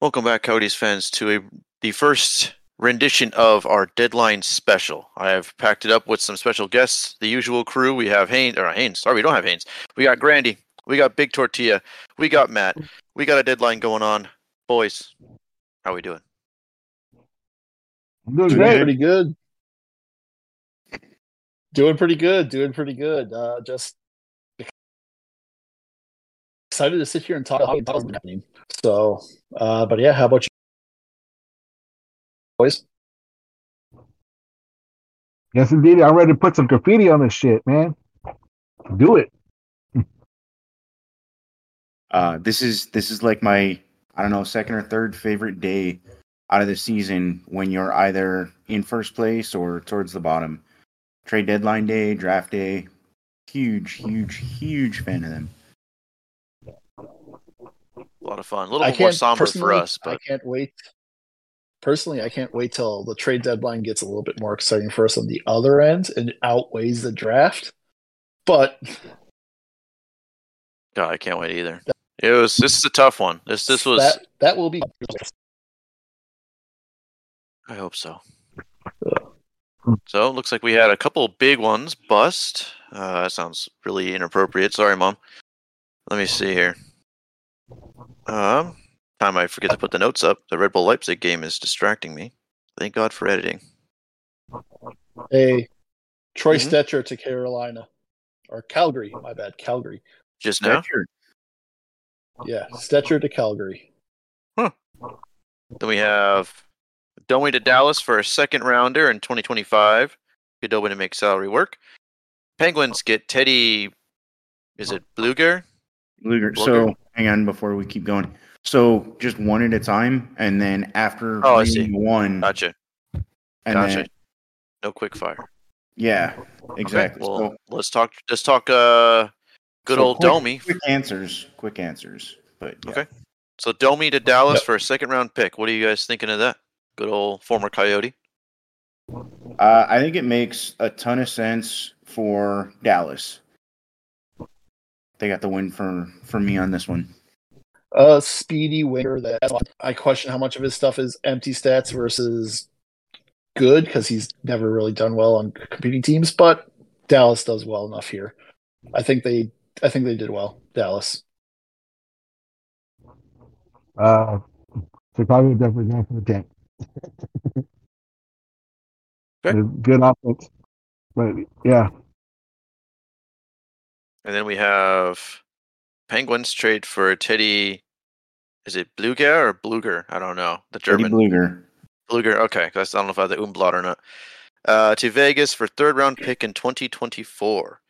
Welcome back, Coyotes fans, to a, the first rendition of our deadline special. I have packed it up with some special guests, the usual crew. We have Haynes, or Haynes, sorry, we don't have Haynes. We got Grandy, we got Big Tortilla, we got Matt, we got a deadline going on. Boys, how we doing? I'm doing Doing great. pretty good. Doing pretty good. Doing pretty good. Uh, just excited to sit here and talk about what's happening. So, uh, but yeah, how about you, boys? Yes, indeed. I'm ready to put some graffiti on this shit, man. Do it. Uh, this is this is like my I don't know second or third favorite day out of the season when you're either in first place or towards the bottom. Trade deadline day, draft day, huge, huge, huge fan of them. A lot of fun. A little I bit more somber for us, but I can't wait. Personally, I can't wait till the trade deadline gets a little bit more exciting for us on the other end and outweighs the draft. But God, I can't wait either. It was. This is a tough one. This this was. that that will be I hope so. So it looks like we had a couple big ones bust. Uh, that sounds really inappropriate. Sorry, mom. Let me see here. Um, time I forget to put the notes up. The Red Bull Leipzig game is distracting me. Thank God for editing. Hey, Troy Mhm. Stecher to Carolina or Calgary. My bad, Calgary. Just now. Sure. Yeah, Stecher to Calgary. Then we have Domi to Dallas for a second rounder in 2025. Good open to make salary work. Penguins get Teddy. Is it Blueger? Blueger. Luger. So hang on before we keep going. So just one at a time, and then after Oh, I see. one, Gotcha. and Gotcha. then No quick fire. yeah, exactly. Okay, well, so, let's talk. Let's talk. Uh, good so old quick- Domi. Quick answers. Quick answers. But yeah. Okay. So Domi to Dallas Yep. for a second round pick. What are you guys thinking of that? Good old former Coyote. Uh, I think it makes a ton of sense for Dallas. They got the win for for me on this one. A speedy winger that I question how much of his stuff is empty stats versus good because he's never really done well on competing teams, but Dallas does well enough here. I think they I think they did well. Dallas. Uh, Chicago definitely going for the tank. Okay. Good offense, but yeah, And then we have Penguins trade for Teddy. Is it Blueger or Blueger? I don't know. The Eddie German Blueger. Blueger. Okay, 'cause I don't know if I have the umlaut or not. Uh, to Vegas for third round pick in 2024.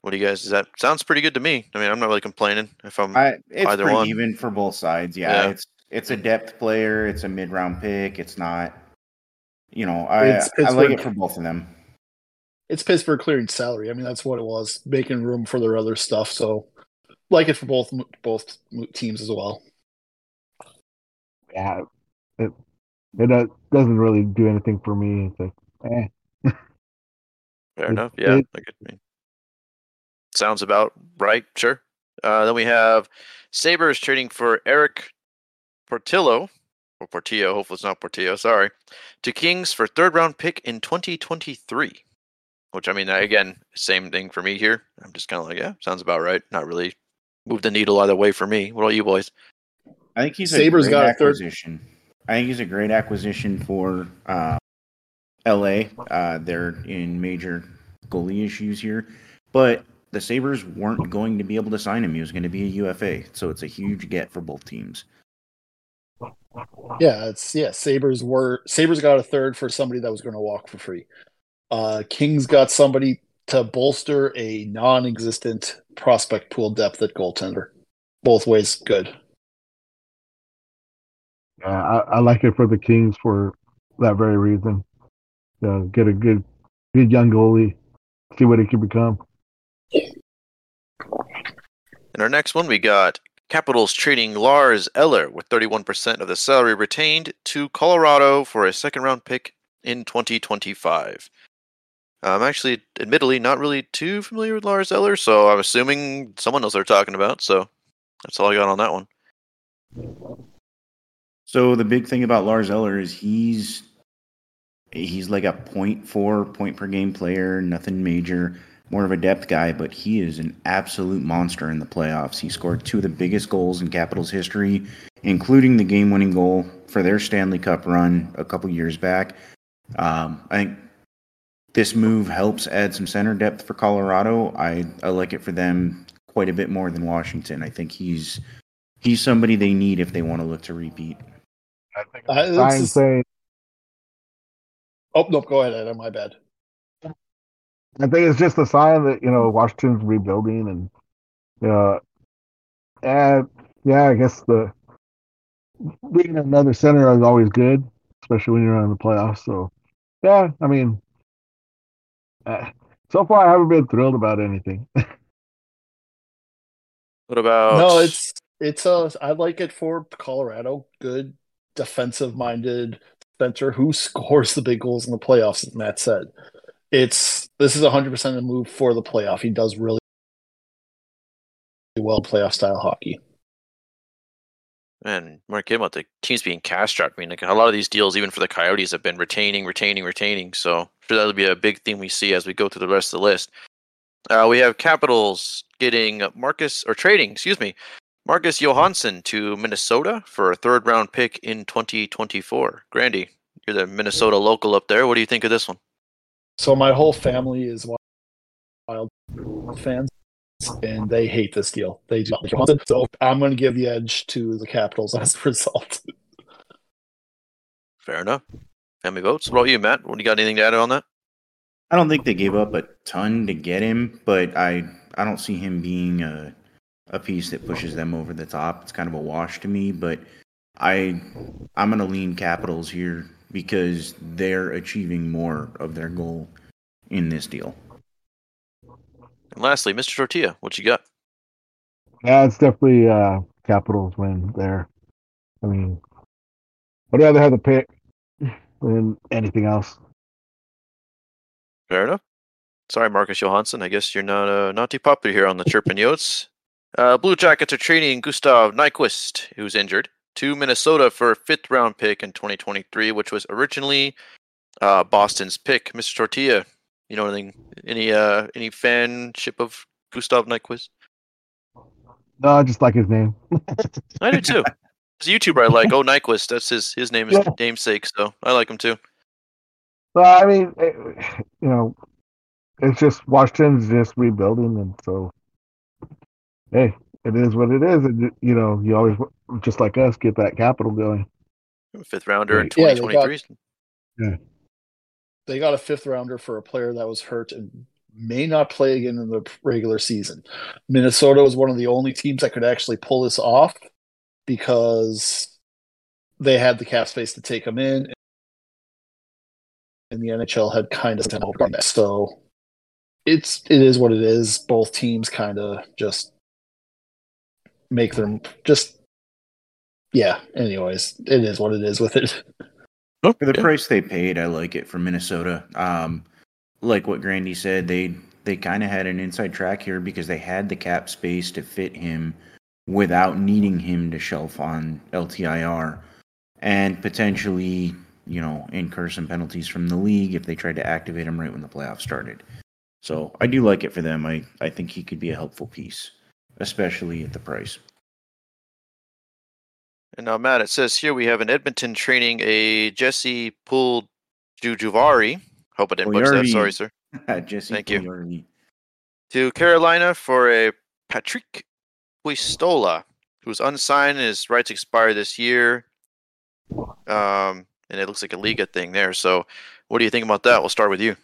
What do you guys? Does that sounds pretty good to me? I mean, I'm not really complaining if I'm. I, it's Either pretty one. even for both sides. Yeah, Yeah. it's it's a depth player. It's a mid round pick. It's not. You know, I It's- I like Pittsburgh. it for both of them. It's Pittsburgh clearing salary. I mean, that's what it was, making room for their other stuff. So, like it for both both teams as well. yeah, it it does, doesn't really do anything for me. It's like, eh. Fair enough. Yeah. it- I could- I mean, sounds about right. Sure. Uh, then we have Sabres trading for Erik Portillo or Portillo. Hopefully it's not Portillo. Sorry. To Kings for third round pick in 2023. Which I mean, again, same thing for me here. I'm just kind of like, yeah, sounds about right. Not really move the needle either way for me. What about you boys? I think he's Sabres a great got a third- I think he's a great acquisition for uh, L.A. Uh, they're in major goalie issues here, but the Sabres weren't going to be able to sign him. He was going to be a UFA, so it's a huge get for both teams. Yeah, it's yeah. Sabres were Sabres got a third for somebody that was going to walk for free. Uh, Kings got somebody to bolster a non-existent prospect pool depth at goaltender. Both ways, good. Yeah, I, I like it for the Kings for that very reason. Uh, get a good, good young goalie, see what he can become. In our next one, we got Capitals trading Lars Eller with 31% of the salary retained to Colorado for a second round pick in 2025. I'm actually, admittedly, not really too familiar with Lars Eller, so I'm assuming someone knows they're talking about. So that's all I got on that one. So the big thing about Lars Eller is he's he's like a point four point per game player, nothing major, more of a depth guy, but he is an absolute monster in the playoffs. He scored two of the biggest goals in Capitals history, including the game winning goal for their Stanley Cup run a couple years back. Um, I think this move helps add some center depth for Colorado. I, I like it for them quite a bit more than Washington. I think he's he's somebody they need if they want to look to repeat. I think Uh, it's this fine saying Oh no, go ahead, Adam. My bad. I think it's just a sign that you know Washington's rebuilding, and uh, and yeah, I guess the being another center is always good, especially when you're in the playoffs. So yeah, I mean, uh, so far I haven't been thrilled about anything. What about No, it's it's uh I like it for Colorado. Good defensive minded center who scores the big goals in the playoffs, as Matt said. It's this is hundred percent a move for the playoff. He does really well playoff style hockey. man, Mark kidding about the teams being cash strapped. I mean, like a lot of these deals, even for the Coyotes, have been retaining, retaining, retaining. So I'm sure that'll be a big theme we see as we go through the rest of the list. Uh, we have Capitals getting Marcus or trading, excuse me, Marcus Johansson to Minnesota for a third round pick in 2024. Grandy, you're the Minnesota local up there. What do you think of this one? So my whole family is wild fans, and they hate this deal. They do. So I'm going to give the edge to the Capitals as a result. Fair enough. Family votes. What about you, Matt? What you got anything to add on that? I don't think they gave up a ton to get him, but I I don't see him being a a piece that pushes them over the top. It's kind of a wash to me, but I I'm gonna lean Capitals here because they're achieving more of their goal in this deal. And lastly, Mr. Tortilla, what you got? yeah, it's definitely uh, Capitals win there. I mean, I'd rather have the pick than anything else. Fair enough. Sorry, Marcus Johansson. I guess you're not uh, not too popular here on the Chirpin Yotes. Uh, Blue Jackets are trading Gustav Nyquist, who's injured, to Minnesota for a fifth round pick in 2023, which was originally uh, Boston's pick. Mr. Tortilla, you know anything? Any uh, any fanship of Gustav Nyquist? No, I just like his name. I do too. There's a YouTuber I like. Oh, Nyquist. That's his his name is Yeah. namesake. So I like him too. Well, I mean, it, you know, it's just Washington's just rebuilding, and so hey, it is what it is. And you know, you always just like us get that capital going. Fifth rounder in twenty twenty three. Yeah, they got- 2023. They got a fifth rounder for a player that was hurt and may not play again in the regular season. Minnesota was one of the only teams that could actually pull this off because they had the cap space to take him in, and the NHL had kind of done that. So it's it is what it is. Both teams kind of just make them just yeah. Anyways, it is what it is with it. Oh, For the yeah. price they paid, I like it for Minnesota. Um, like what Grandy said, they they kind of had an inside track here because they had the cap space to fit him without needing him to shelf on LTIR and potentially, you know, incur some penalties from the league if they tried to activate him right when the playoffs started. So I do like it for them. I, I think he could be a helpful piece, especially at the price. And now, Matt, it says here we have an Edmonton training a Jesse Pool Jujuvari. Hope I didn't butcher that. Sorry, sir. Jesse Thank you. To Carolina for a Patrick Puistola, who's unsigned and his rights expire this year. Um, and it looks like a Liiga thing there. So, what do you think about that? We'll start with you.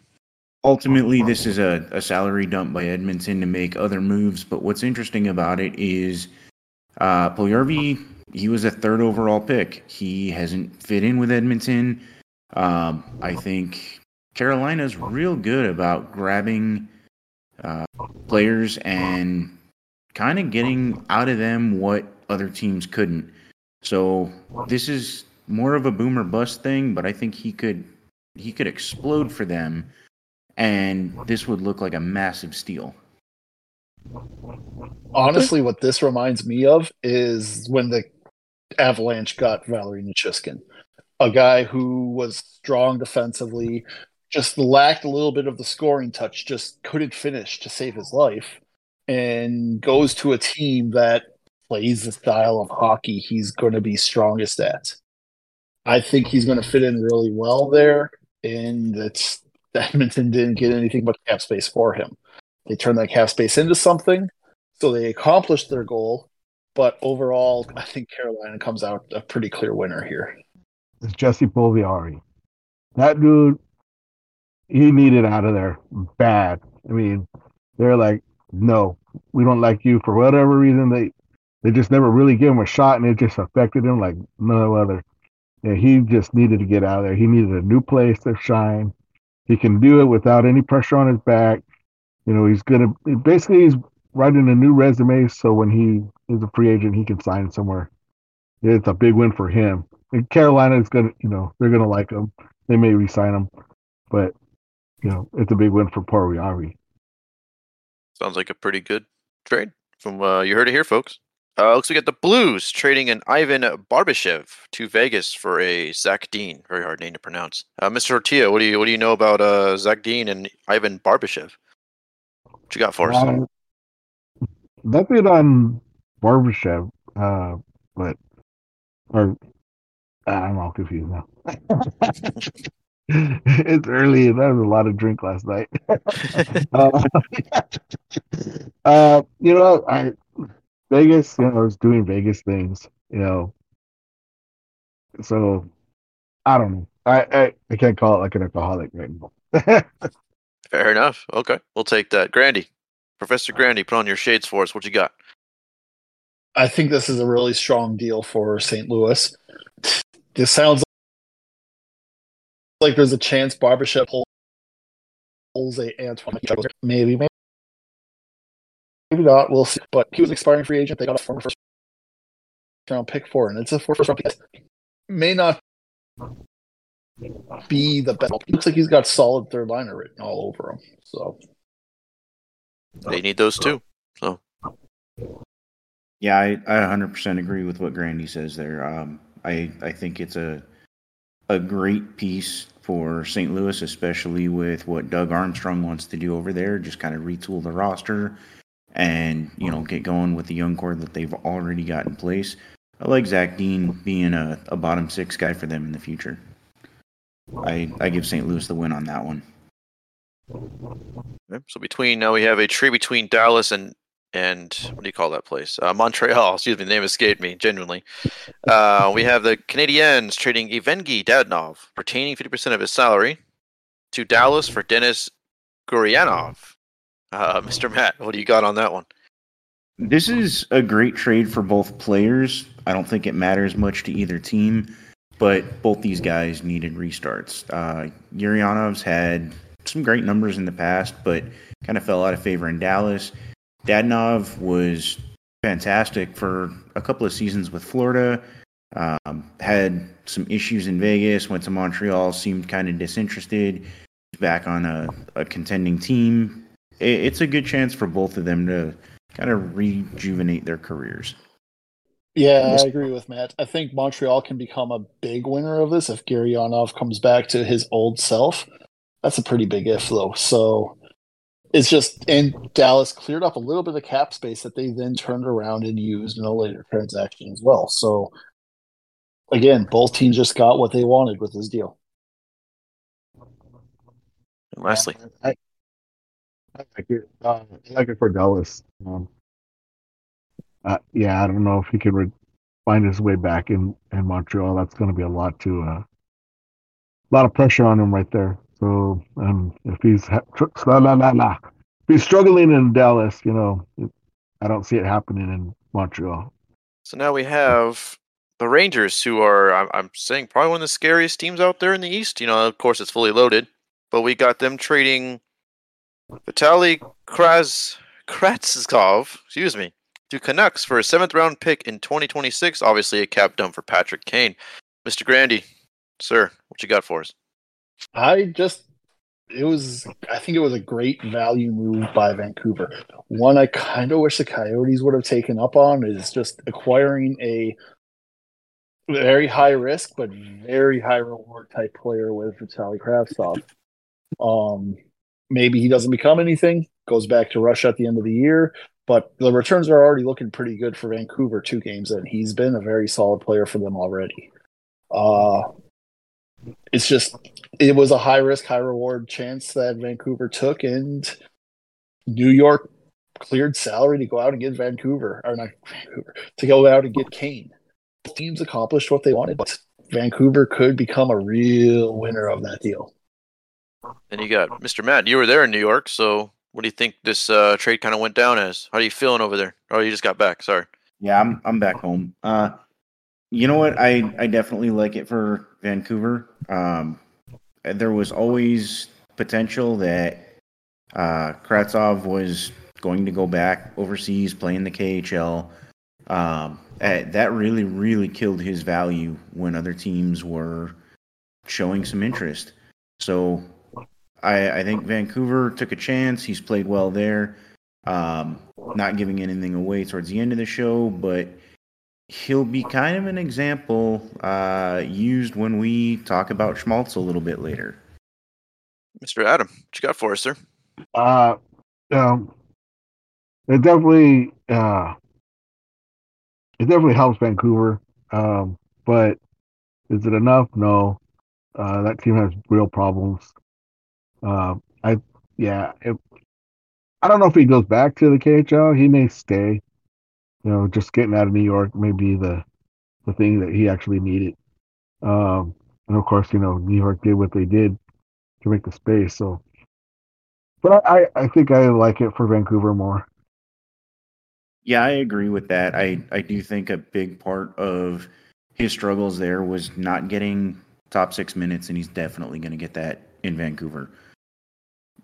ultimately this is a, a salary dump by Edmonton to make other moves. But what's interesting about it is uh Puljujarvi, he was a third overall pick. He hasn't fit in with Edmonton. Um, I think Carolina's real good about grabbing uh, players and kind of getting out of them what other teams couldn't. So this is more of a boomer bust thing, but I think he could he could explode for them and this would look like a massive steal. Honestly, what this reminds me of is when the Avalanche got Valeri Nichushkin, a guy who was strong defensively, just lacked a little bit of the scoring touch, just couldn't finish to save his life, and goes to a team that plays the style of hockey he's going to be strongest at. I think he's going to fit in really well there, and it's Edmonton didn't get anything but cap space for him. They turned that cap space into something, so they accomplished their goal. But overall, I think Carolina comes out a pretty clear winner here. It's Jesse Puljujarvi. That dude, he needed out of there bad. I mean, they're like, no, we don't like you for whatever reason. They they just never really gave him a shot, and it just affected him like no other. And he just needed to get out of there. He needed a new place to shine. He can do it without any pressure on his back. You know, he's gonna basically he's writing a new resume, so when he is a free agent, he can sign somewhere. It's a big win for him. And Carolina is gonna, you know, they're gonna like him. They may re-sign him, but you know, it's a big win for Puljujarvi. Sounds like a pretty good trade. From uh, you heard it here, folks. Uh, looks like at the Blues trading an Ivan Barbashev to Vegas for a Zach Dean. Very hard name to pronounce. Uh, Mr. Ortia, what do you what do you know about uh, Zach Dean and Ivan Barbashev? What you got for us? Um, nothing on Barbashev, uh, but or I'm all confused now. it's early and I was a lot of drink last night. uh, uh, you know, I Vegas, you know, I was doing Vegas things, you know. So I don't know. I, I, I can't call it like an alcoholic right now. Fair enough. Okay, we'll take that. Grandy, Professor Grandy, put on your shades for us. What you got? I think this is a really strong deal for St. Louis. This sounds like there's a chance Barbashev pulls a Antoine. Maybe, maybe, maybe not. We'll see. But he was an expiring free agent. They got a former first round pick for, and it's a first round pick. May not be the best. It looks like he's got solid third liner written all over him. So they need those too. So yeah, I, I 100% agree with what Grandy says there. Um, I I think it's a a great piece for St. Louis, especially with what Doug Armstrong wants to do over there. Just kind of retool the roster and you know get going with the young core that they've already got in place. I like Zach Dean being a, a bottom six guy for them in the future. I I give St. Louis the win on that one. So between now we have a tree between Dallas and and what do you call that place? Uh, Montreal. Excuse me, the name escaped me. Genuinely, uh, we have the Canadiens trading Evgeny Dadonov, retaining fifty percent of his salary, to Dallas for Denis Gurianov. Uh, Mr. Matt, what do you got on that one? This is a great trade for both players. I don't think it matters much to either team, but both these guys needed restarts. Uh, Gurianov's had some great numbers in the past, but kind of fell out of favor in Dallas. Dadonov was fantastic for a couple of seasons with Florida. Um, had some issues in Vegas, went to Montreal, seemed kind of disinterested. Back on a, a contending team. It, it's a good chance for both of them to kind of rejuvenate their careers. Yeah, I agree with Matt. I think Montreal can become a big winner of this if Gurianov comes back to his old self. That's a pretty big if, though. So it's just and Dallas cleared up a little bit of cap space that they then turned around and used in a later transaction as well. So again, both teams just got what they wanted with this deal. And lastly, I, I like it. Uh, I like it for Dallas. Um, uh, yeah, I don't know if he can re- find his way back in in Montreal. That's going to be a lot to uh, a lot of pressure on him right there. So um, if he's ha- tr- la, la, la, la. if he's struggling in Dallas, you know, I don't see it happening in Montreal. So now we have the Rangers, who are I'm, I'm saying probably one of the scariest teams out there in the East. You know, of course, it's fully loaded, but we got them trading Vitali Kraz Kravtsov, excuse me, to Canucks for a seventh round pick in 2026. Obviously, a cap dump for Patrick Kane. Mr. Grandy, sir, what you got for us? I just it was I think it was a great value move by Vancouver. One I kind of wish the Coyotes would have taken up on is just acquiring a very high risk, but very high reward type player with Vitaly Kravtsov. Um, maybe he doesn't become anything, goes back to Russia at the end of the year, but the returns are already looking pretty good for Vancouver two games and He's been a very solid player for them already. Uh, it's just it was a high risk, high reward chance that Vancouver took, and New York cleared salary to go out and get Vancouver, or not Vancouver, to go out and get Kane. Teams accomplished what they wanted, but Vancouver could become a real winner of that deal. And you got Mr. Matt. You were there in New York, so what do you think this uh, trade kind of went down as? How are you feeling over there? Oh, you just got back. Sorry. Yeah, I'm I'm back home. Uh, you know what? I I definitely like it for Vancouver. Um, there was always potential that uh, Kravtsov was going to go back overseas, playing the KHL. Um, eh, that really, really killed his value when other teams were showing some interest. So I, I think Vancouver took a chance. He's played well there. Um, not giving anything away towards the end of the show, but he'll be kind of an example uh, used when we talk about Schmaltz a little bit later. Mr. Adam, what you got for us, sir? Uh, um, it definitely, uh, it definitely helps Vancouver. Um, but is it enough? No. Uh, that team has real problems. Uh, I, yeah, it, I don't know if he goes back to the KHL. He may stay. You know, just getting out of New York may be the the thing that he actually needed. Um, and of course, you know, New York did what they did to make the space. So, but I, I think I like it for Vancouver more. Yeah, I agree with that. I, I do think a big part of his struggles there was not getting top six minutes, and he's definitely going to get that in Vancouver.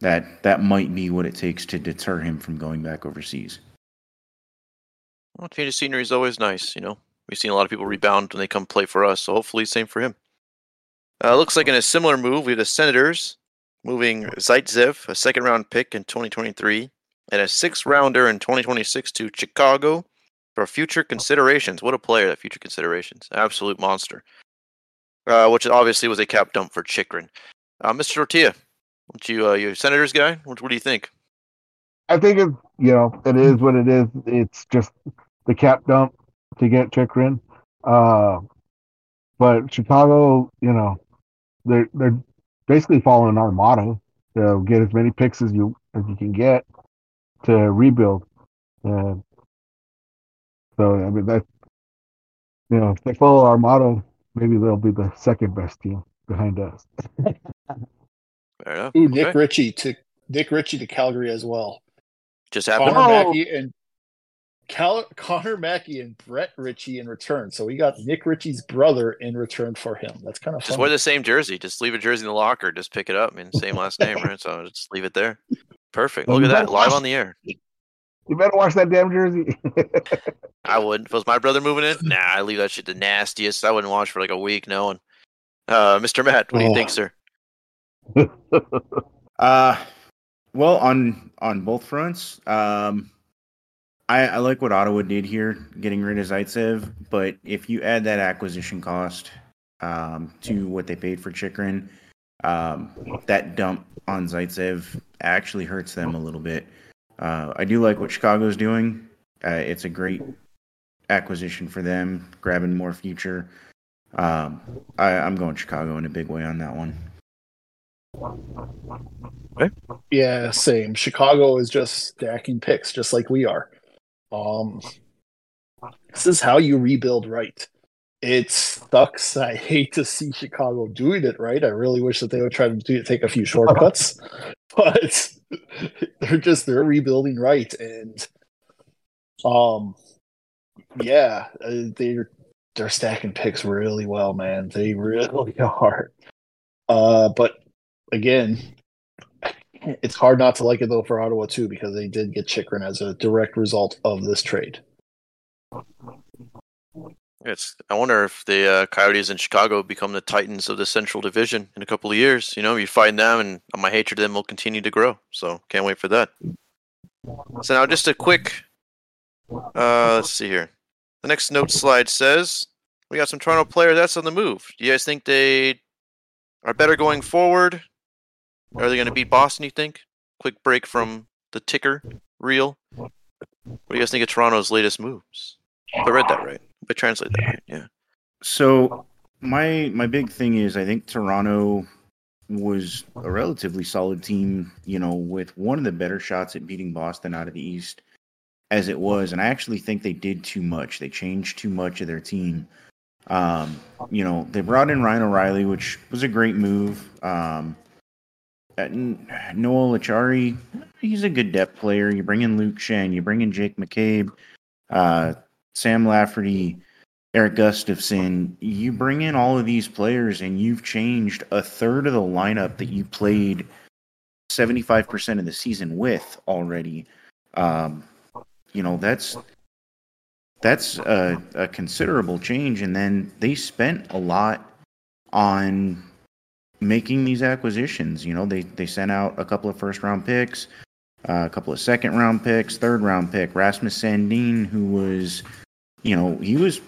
That that might be what it takes to deter him from going back overseas. Well, change of scenery is always nice. You know, we've seen a lot of people rebound when they come play for us, so hopefully, same for him. Uh, looks like in a similar move, we have the Senators moving Zaitsev, a second round pick in 2023, and a sixth rounder in 2026 to Chicago for future considerations. What a player, that future considerations. Absolute monster. Uh, which obviously was a cap dump for Chychrun. Uh, Mr. Tortilla, what you, uh, you Senators guy? What, what do you think? I think it's you know, it is what it is. It's just the cap dump to get Chychrun. Uh, but Chicago, you know, they're they're basically following our motto: to get as many picks as you as you can get to rebuild. And so, I mean, that you know, if they follow our motto, maybe they'll be the second best team behind us. Fair enough. Ooh, Nick Okay. Ritchie to Nick Ritchie to Calgary as well. Just happened. Connor Oh. Mackey and Cal- Connor Mackey and Brett Ritchie in return. So we got Nick Ritchie's brother in return for him. That's kind of Just fun. wear the same jersey. Just leave a jersey in the locker. Just pick it up. I mean, same last name, right? So just leave it there. Perfect. Well, Look at that. Live watch- on the air. You better watch that damn jersey. I wouldn't. If it was my brother moving in, nah, I leave that shit the nastiest. I wouldn't watch for like a week, no one. Uh, Mr. Matt, what do you Oh. think, sir? Uh, well, on on both fronts, um, I, I like what Ottawa did here, getting rid of Zaitsev. But if you add that acquisition cost um, to what they paid for Chychrun, um, that dump on Zaitsev actually hurts them a little bit. Uh, I do like what Chicago's doing. Uh, it's a great acquisition for them, grabbing more future. Um, I, I'm going Chicago in a big way on that one. Yeah, same. Chicago is just stacking picks, just like we are. Um, this is how you rebuild right. It sucks. I hate to see Chicago doing it right. I really wish that they would try to do, take a few shortcuts, but they're just they're rebuilding right, and um, yeah, uh, they're they're stacking picks really well, man. They really are. Uh, but again, it's hard not to like it though for Ottawa too because they did get Chychrun as a direct result of this trade. It's. I wonder if the uh, Coyotes in Chicago become the Titans of the Central Division in a couple of years. You know, you find them, and my hatred of them will continue to grow. So can't wait for that. So now, just a quick. Uh, let's see here. The next note slide says we got some Toronto players that's on the move. Do you guys think they are better going forward? Are they going to beat Boston? You think? Quick break from the ticker reel. What do you guys think of Toronto's latest moves? If I read that right. If I translate that right, yeah. So my my big thing is I think Toronto was a relatively solid team, you know, with one of the better shots at beating Boston out of the East as it was. And I actually think they did too much. They changed too much of their team. Um, you know, they brought in Ryan O'Reilly, which was a great move. Um, Noel Acciari, he's a good depth player. You bring in Luke Schenn, you bring in Jake McCabe, uh, Sam Lafferty, Eric Gustafson. You bring in all of these players, and you've changed a third of the lineup that you played 75% of the season with already. Um, you know, that's that's a, a considerable change. And then they spent a lot on making these acquisitions. You know, they they sent out a couple of first round picks, uh, a couple of second round picks, third round pick, Rasmus Sandin, who was, you know, he was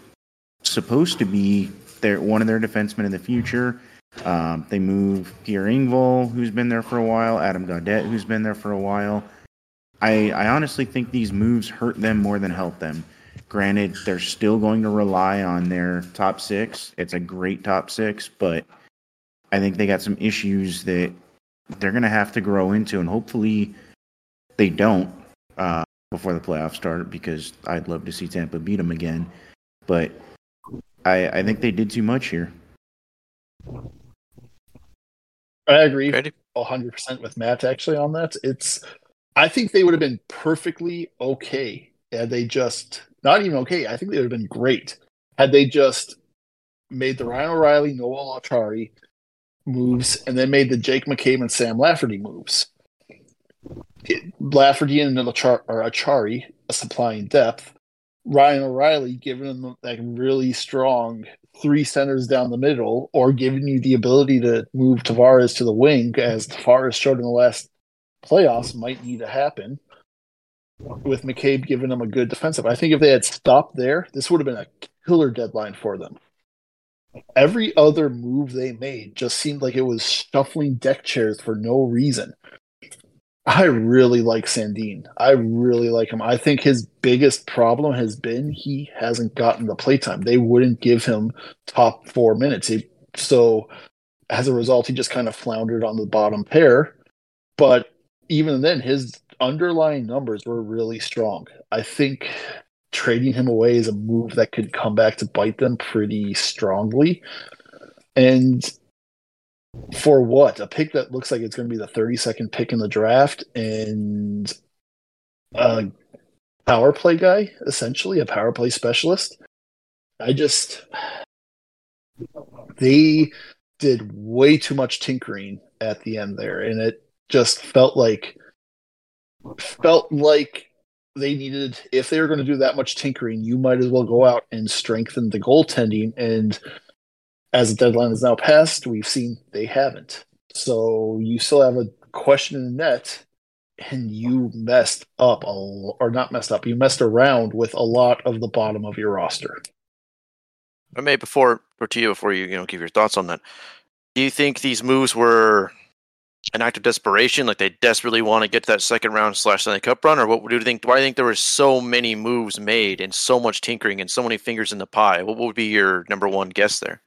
supposed to be their one of their defensemen in the future. Um, they move Pierre Engvall, who's been there for a while, Adam Gaudette, who's been there for a while. I, I honestly think these moves hurt them more than help them. Granted, they're still going to rely on their top six. It's a great top six, but I think they got some issues that they're going to have to grow into, and hopefully they don't uh, before the playoffs start because I'd love to see Tampa beat them again. But I, I think they did too much here. I agree Ready? 100% with Matt actually on that. It's I think they would have been perfectly okay had they just not even okay. I think they would have been great had they just made the Ryan O'Reilly, Noel Acciari moves, and then made the Jake McCabe and Sam Lafferty moves. It, Lafferty and Achar, or Acciari supplying depth. Ryan O'Reilly giving them like really strong three centers down the middle, or giving you the ability to move Tavares to the wing, as Tavares showed in the last playoffs might need to happen. With McCabe giving them a good defensive, I think if they had stopped there, this would have been a killer deadline for them every other move they made just seemed like it was shuffling deck chairs for no reason. I really like Sandin. I really like him. I think his biggest problem has been he hasn't gotten the playtime. They wouldn't give him top four minutes. He, so as a result, he just kind of floundered on the bottom pair. But even then, his underlying numbers were really strong. I think trading him away is a move that could come back to bite them pretty strongly. And for what? A pick that looks like it's going to be the 32nd pick in the draft and a power play guy, essentially, a power play specialist. I just. They did way too much tinkering at the end there, and it just felt like. Felt like they needed if they were going to do that much tinkering, you might as well go out and strengthen the goaltending. And as the deadline is now passed, we've seen they haven't. So you still have a question in the net, and you messed up a, or not messed up. You messed around with a lot of the bottom of your roster. I may before Portillo, before you you know give your thoughts on that. Do you think these moves were an act of desperation, like they desperately want to get to that second round slash Stanley Cup run, or what do you think? Why do you think there were so many moves made and so much tinkering and so many fingers in the pie? What would be your number one guess there?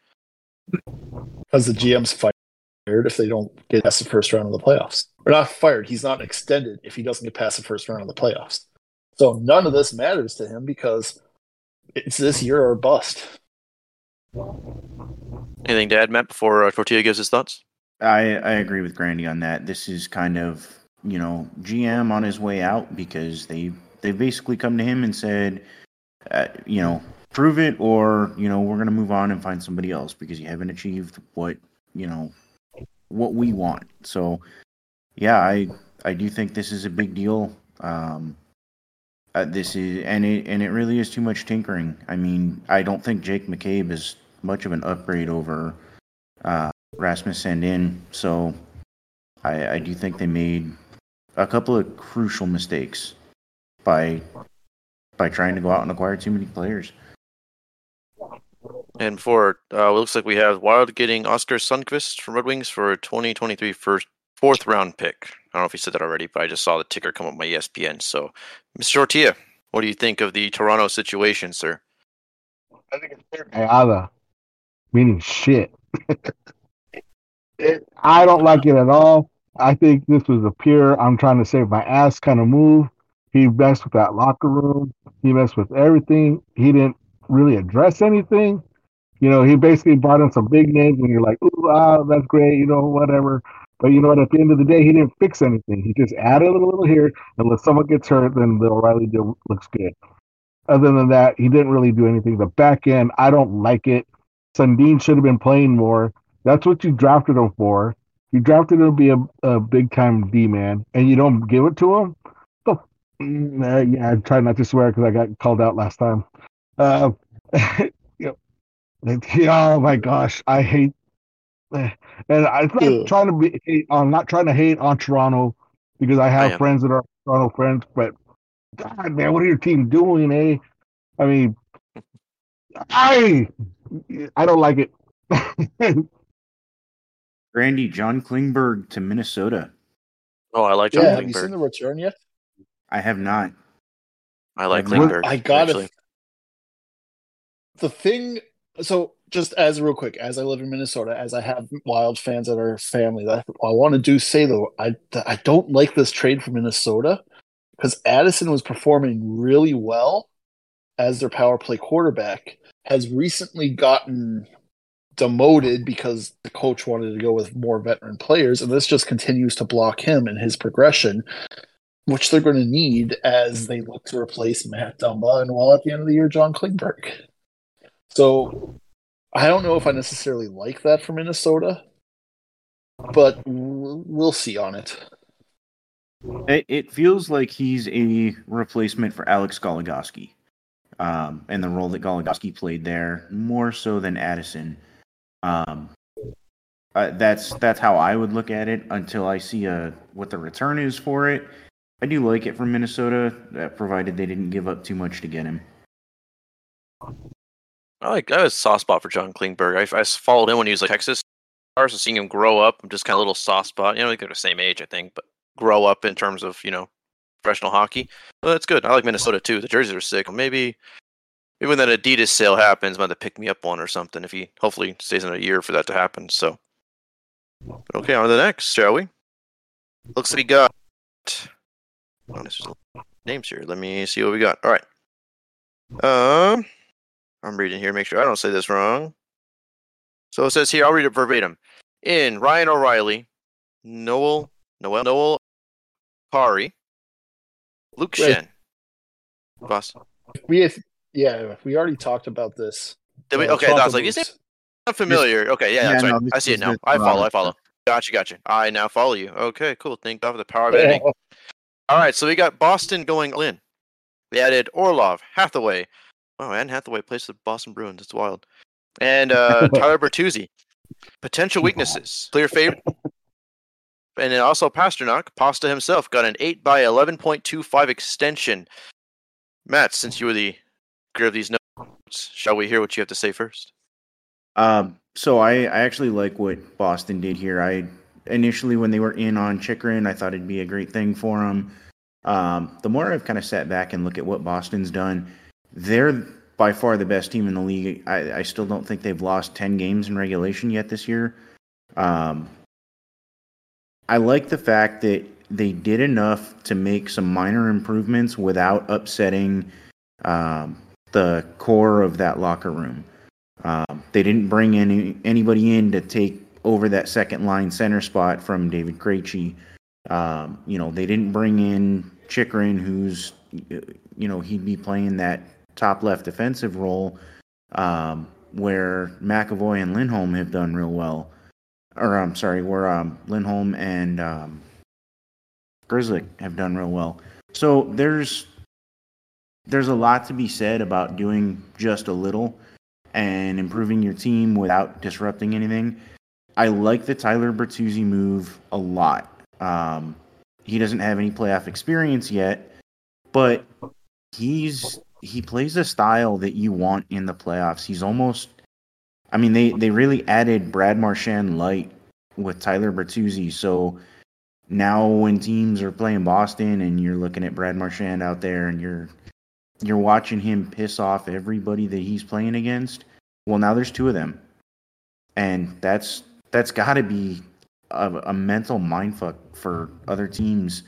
Because the GM's fired if they don't get past the first round of the playoffs. Or not fired. He's not extended if he doesn't get past the first round of the playoffs. So none of this matters to him because it's this year or bust. Anything to add, Matt, before uh, Tortilla gives his thoughts? I I agree with Grandy on that. This is kind of you know GM on his way out because they they basically come to him and said, uh, you know, prove it or you know we're gonna move on and find somebody else because you haven't achieved what you know what we want. So yeah, I I do think this is a big deal. Um, uh, this is and it and it really is too much tinkering. I mean, I don't think Jake McCabe is much of an upgrade over uh, Rasmus Sandin. So I, I do think they made a couple of crucial mistakes by by trying to go out and acquire too many players. And for uh, it looks like we have Wild getting Oskar Sundqvist from Red Wings for a 2023 first fourth round pick. I don't know if you said that already, but I just saw the ticker come up on my ESPN. So, Mr. Ortia, what do you think of the Toronto situation, sir? I think it's Ayala, meaning shit. it, I don't like it at all. I think this was a pure I'm trying to save my ass kind of move. He messed with that locker room. He messed with everything. He didn't really address anything. You know, he basically brought in some big names, and you're like, "Ooh, ah, that's great," you know, whatever. But you know what? At the end of the day, he didn't fix anything. He just added a little here. and Unless someone gets hurt, then the O'Reilly deal looks good. Other than that, he didn't really do anything. The back end, I don't like it. Sundin should have been playing more. That's what you drafted him for. You drafted him to be a, a big time D man, and you don't give it to him. Uh, yeah, I try not to swear because I got called out last time. Uh, you know, oh my gosh, I hate. And I'm not Ugh. trying to be. hate- I'm not trying to hate on Toronto because I have am. friends that are Toronto friends, but God, man, what are your team doing, eh? I mean, I I don't like it. Randy, John Klingberg to Minnesota. Oh, I like John Yeah, have you seen Klingberg. the return yet? I have not. I like Well, Klingberg. I got it. The thing, so just as real quick, as I live in Minnesota, as I have Wild fans that are family, that I want to do say though, I I don't like this trade for Minnesota because Addison was performing really well as their power play quarterback. Has recently gotten demoted because the coach wanted to go with more veteran players, and this just continues to block him and his progression, which they're going to need as they look to replace Matt Dumba and well at the end of the year, John Klingberg. So I don't know if I necessarily like that for Minnesota, but we'll see on it. It, it feels like he's a replacement for Alex Goligoski, um, and the role that Goligoski played there more so than Addison. Um, uh, that's that's how I would look at it until I see a what the return is for it. I do like it from Minnesota, uh, provided they didn't give up too much to get him. I like. I have a soft spot for John Klingberg. I, I followed him when he was like Texas. Stars, so seeing him grow up, I'm just kind of a little soft spot. You know, they're the same age, I think, but grow up in terms of you know professional hockey. Well, that's good. I like Minnesota too. The jerseys are sick. Maybe, maybe when that Adidas sale happens, might have to pick me up one or something. If he hopefully stays in a year for that to happen. So, okay, on to the next, shall we? Looks like we got. Oh, names here. Let me see what we got. All right. Um, I'm reading here. Make sure I don't say this wrong. So it says here. I'll read it verbatim. In Ryan O'Reilly, Noel, Noel, Noel, Pari, Luke Wait. Shen. Boss. We yeah, we already talked about this. Did we? Uh, Okay, I was like, is it Moose. not familiar? Okay, yeah, Yeah, that's right. this I see it now. the I follow. Toronto I follow. stuff. Gotcha, gotcha. I now follow you. Okay, cool. Thank God for the power of editing. All right, so we got Boston going in. We added Orlov, Hathaway. Oh, and Hathaway plays for the Boston Bruins. It's wild. And uh, Tyler Bertuzzi. Potential weaknesses. Clear favorite. And then also Pastrnak, Pasta himself, got an 8 by 11.25 extension. Matt, since you were the of these notes, shall we hear what you have to say first? Um, so I, I actually like what Boston did here. I initially when they were in on Chychrun, I thought it'd be a great thing for them. Um, the more I've kind of sat back and look at what Boston's done, they're by far the best team in the league. I, I still don't think they've lost ten games in regulation yet this year. Um, I like the fact that they did enough to make some minor improvements without upsetting um, the core of that locker room. Um, they didn't bring any anybody in to take over that second line center spot from David Krejci. Um, you know, they didn't bring in Chychrun, who's you know he'd be playing that top left defensive role, um, where McAvoy and Lindholm have done real well. Or I'm sorry, where um, Lindholm and um, Grizzly have done real well. So there's there's a lot to be said about doing just a little and improving your team without disrupting anything. I like the Tyler Bertuzzi move a lot. Um, he doesn't have any playoff experience yet, but he's he plays a style that you want in the playoffs. He's almost I mean, they they really added Brad Marchand light with Tyler Bertuzzi. So now when teams are playing Boston and you're looking at Brad Marchand out there and you're you're watching him piss off everybody that he's playing against. Well, now there's two of them, and that's that's got to be a, a mental mindfuck for other teams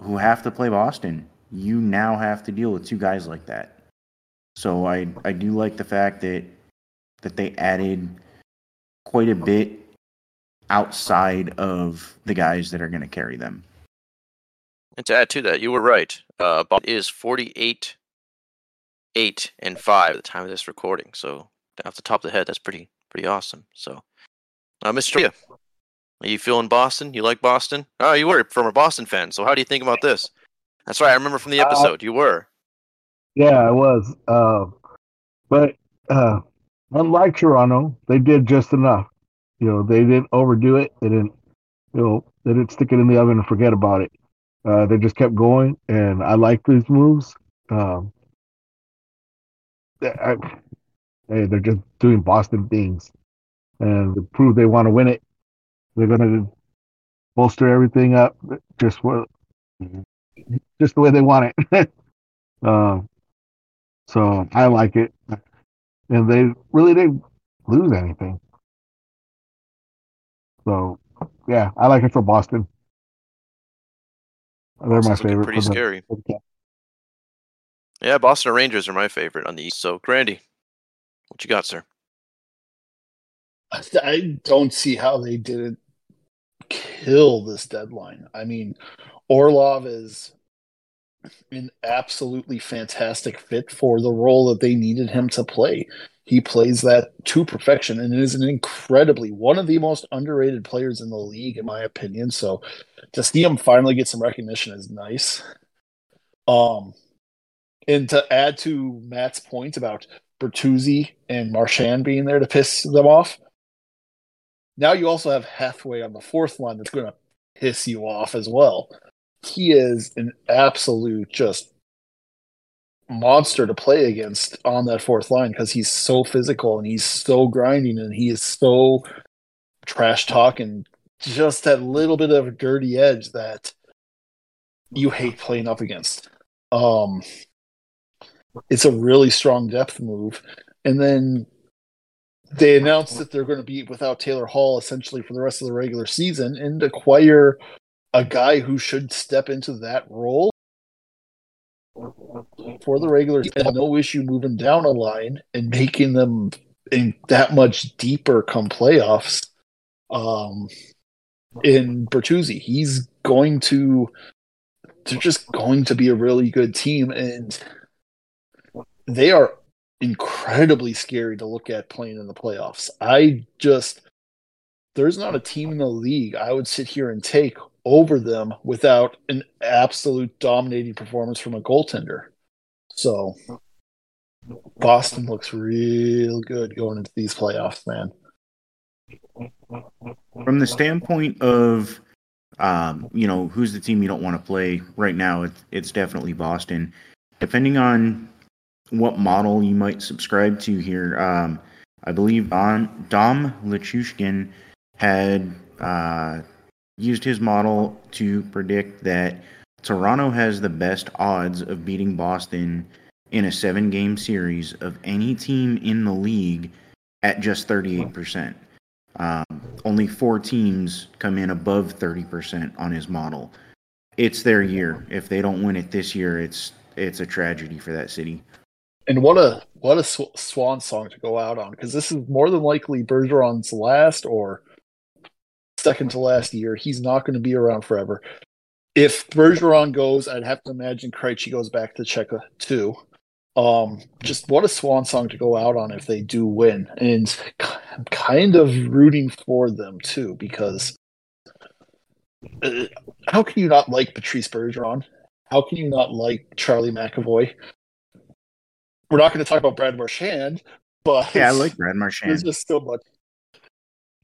who have to play Boston. You now have to deal with two guys like that. So I I do like the fact that that they added quite a bit outside of the guys that are going to carry them. And to add to that, you were right. Uh, Bob is 48, 8, and 5 at the time of this recording. So off the top of the head, that's pretty pretty awesome. So, uh, Mr. Tria, are you feeling Boston? You like Boston? Oh, you were from a Boston fan. So how do you think about this? That's right. I remember from the episode. Uh, you were. Yeah, I was. Uh, but uh, unlike Toronto, they did just enough. You know, they didn't overdo it. They didn't, you know, they didn't stick it in the oven and forget about it. Uh, they just kept going, and I like these moves. Um, I, hey, they're just doing Boston things, and to prove they want to win it, they're going to bolster everything up just what, just the way they want it. uh, so I like it, and they really didn't lose anything. So yeah, I like it for Boston. They're my favorite. Pretty scary. Yeah, Boston Rangers are my favorite on the East. So, Grandy, what you got, sir? I don't see how they didn't kill this deadline. I mean, Orlov is an absolutely fantastic fit for the role that they needed him to play. He plays that to perfection and is an incredibly one of the most underrated players in the league, in my opinion. So to see him finally get some recognition is nice. Um, and to add to Matt's point about Bertuzzi and Marchand being there to piss them off, now you also have Hathaway on the fourth line that's going to piss you off as well. He is an absolute just monster to play against on that fourth line because he's so physical and he's so grinding and he is so trash talking just that little bit of a dirty edge that you hate playing up against. Um, it's a really strong depth move. And then they announced that they're going to be without Taylor Hall essentially for the rest of the regular season and acquire a guy who should step into that role for the regular season. No issue moving down a line and making them in that much deeper come playoffs. Um, in Bertuzzi. He's going to they're just going to be a really good team and they are incredibly scary to look at playing in the playoffs. I just there's not a team in the league I would sit here and take over them without an absolute dominating performance from a goaltender. So Boston looks real good going into these playoffs, man. From the standpoint of, um, you know, who's the team you don't want to play right now, it's, it's definitely Boston. Depending on what model you might subscribe to here, um, I believe on Dom Luszczyszyn had uh, used his model to predict that Toronto has the best odds of beating Boston in a seven game series of any team in the league at just 38%. Um, only four teams come in above 30% on his model. It's their year. If they don't win it this year, it's it's a tragedy for that city. And what a what a sw- swan song to go out on because this is more than likely Bergeron's last or second to last year. He's not going to be around forever. If Bergeron goes, I'd have to imagine Krejci goes back to Czechia too. Um, just what a swan song to go out on if they do win, and I'm kind of rooting for them too because uh, how can you not like Patrice Bergeron? How can you not like Charlie McAvoy? We're not going to talk about Brad Marchand, but yeah, I like Brad Marchand. There's just so much.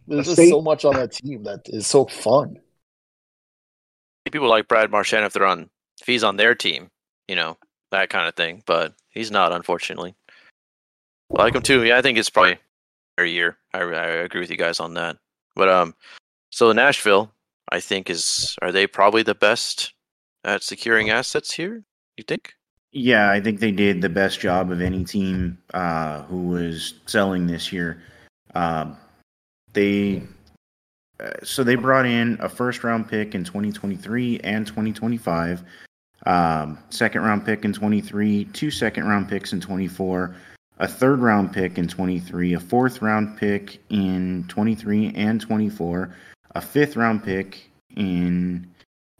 There's just so much on that team that is so fun. People like Brad Marchand if they're on if he's on their team, you know that kind of thing. But he's not, unfortunately. I like him too. Yeah, I think it's probably every year. I, I agree with you guys on that. But um, so Nashville, I think is are they probably the best at securing assets here? You think? Yeah, I think they did the best job of any team uh, who was selling this year. Um, they uh, so they brought in a first round pick in 2023 and 2025, um, second round pick in 23, two second round picks in 24, a third round pick in 23, a fourth round pick in 23 and 24, a fifth round pick in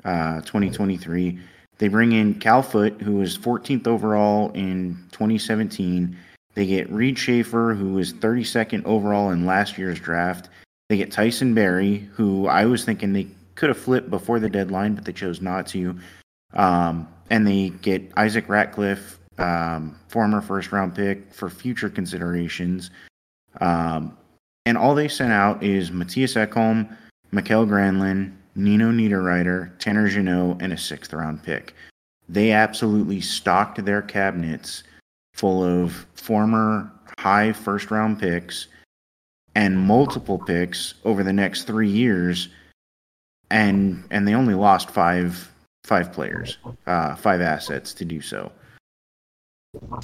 uh, 2023. They bring in Cal Foote, who was 14th overall in 2017. They get Reed Schaefer, who was 32nd overall in last year's draft. They get Tyson Barrie, who I was thinking they could have flipped before the deadline, but they chose not to. Um, and they get Isaac Ratcliffe, um, former first round pick, for future considerations. Um, and all they sent out is Mattias Ekholm, Mikael Granlund, Nino Niederreiter, Tanner Jeannot, and a sixth round pick. They absolutely stocked their cabinets full of former high first round picks and multiple picks over the next three years, and and they only lost five five players, uh, five assets to do so.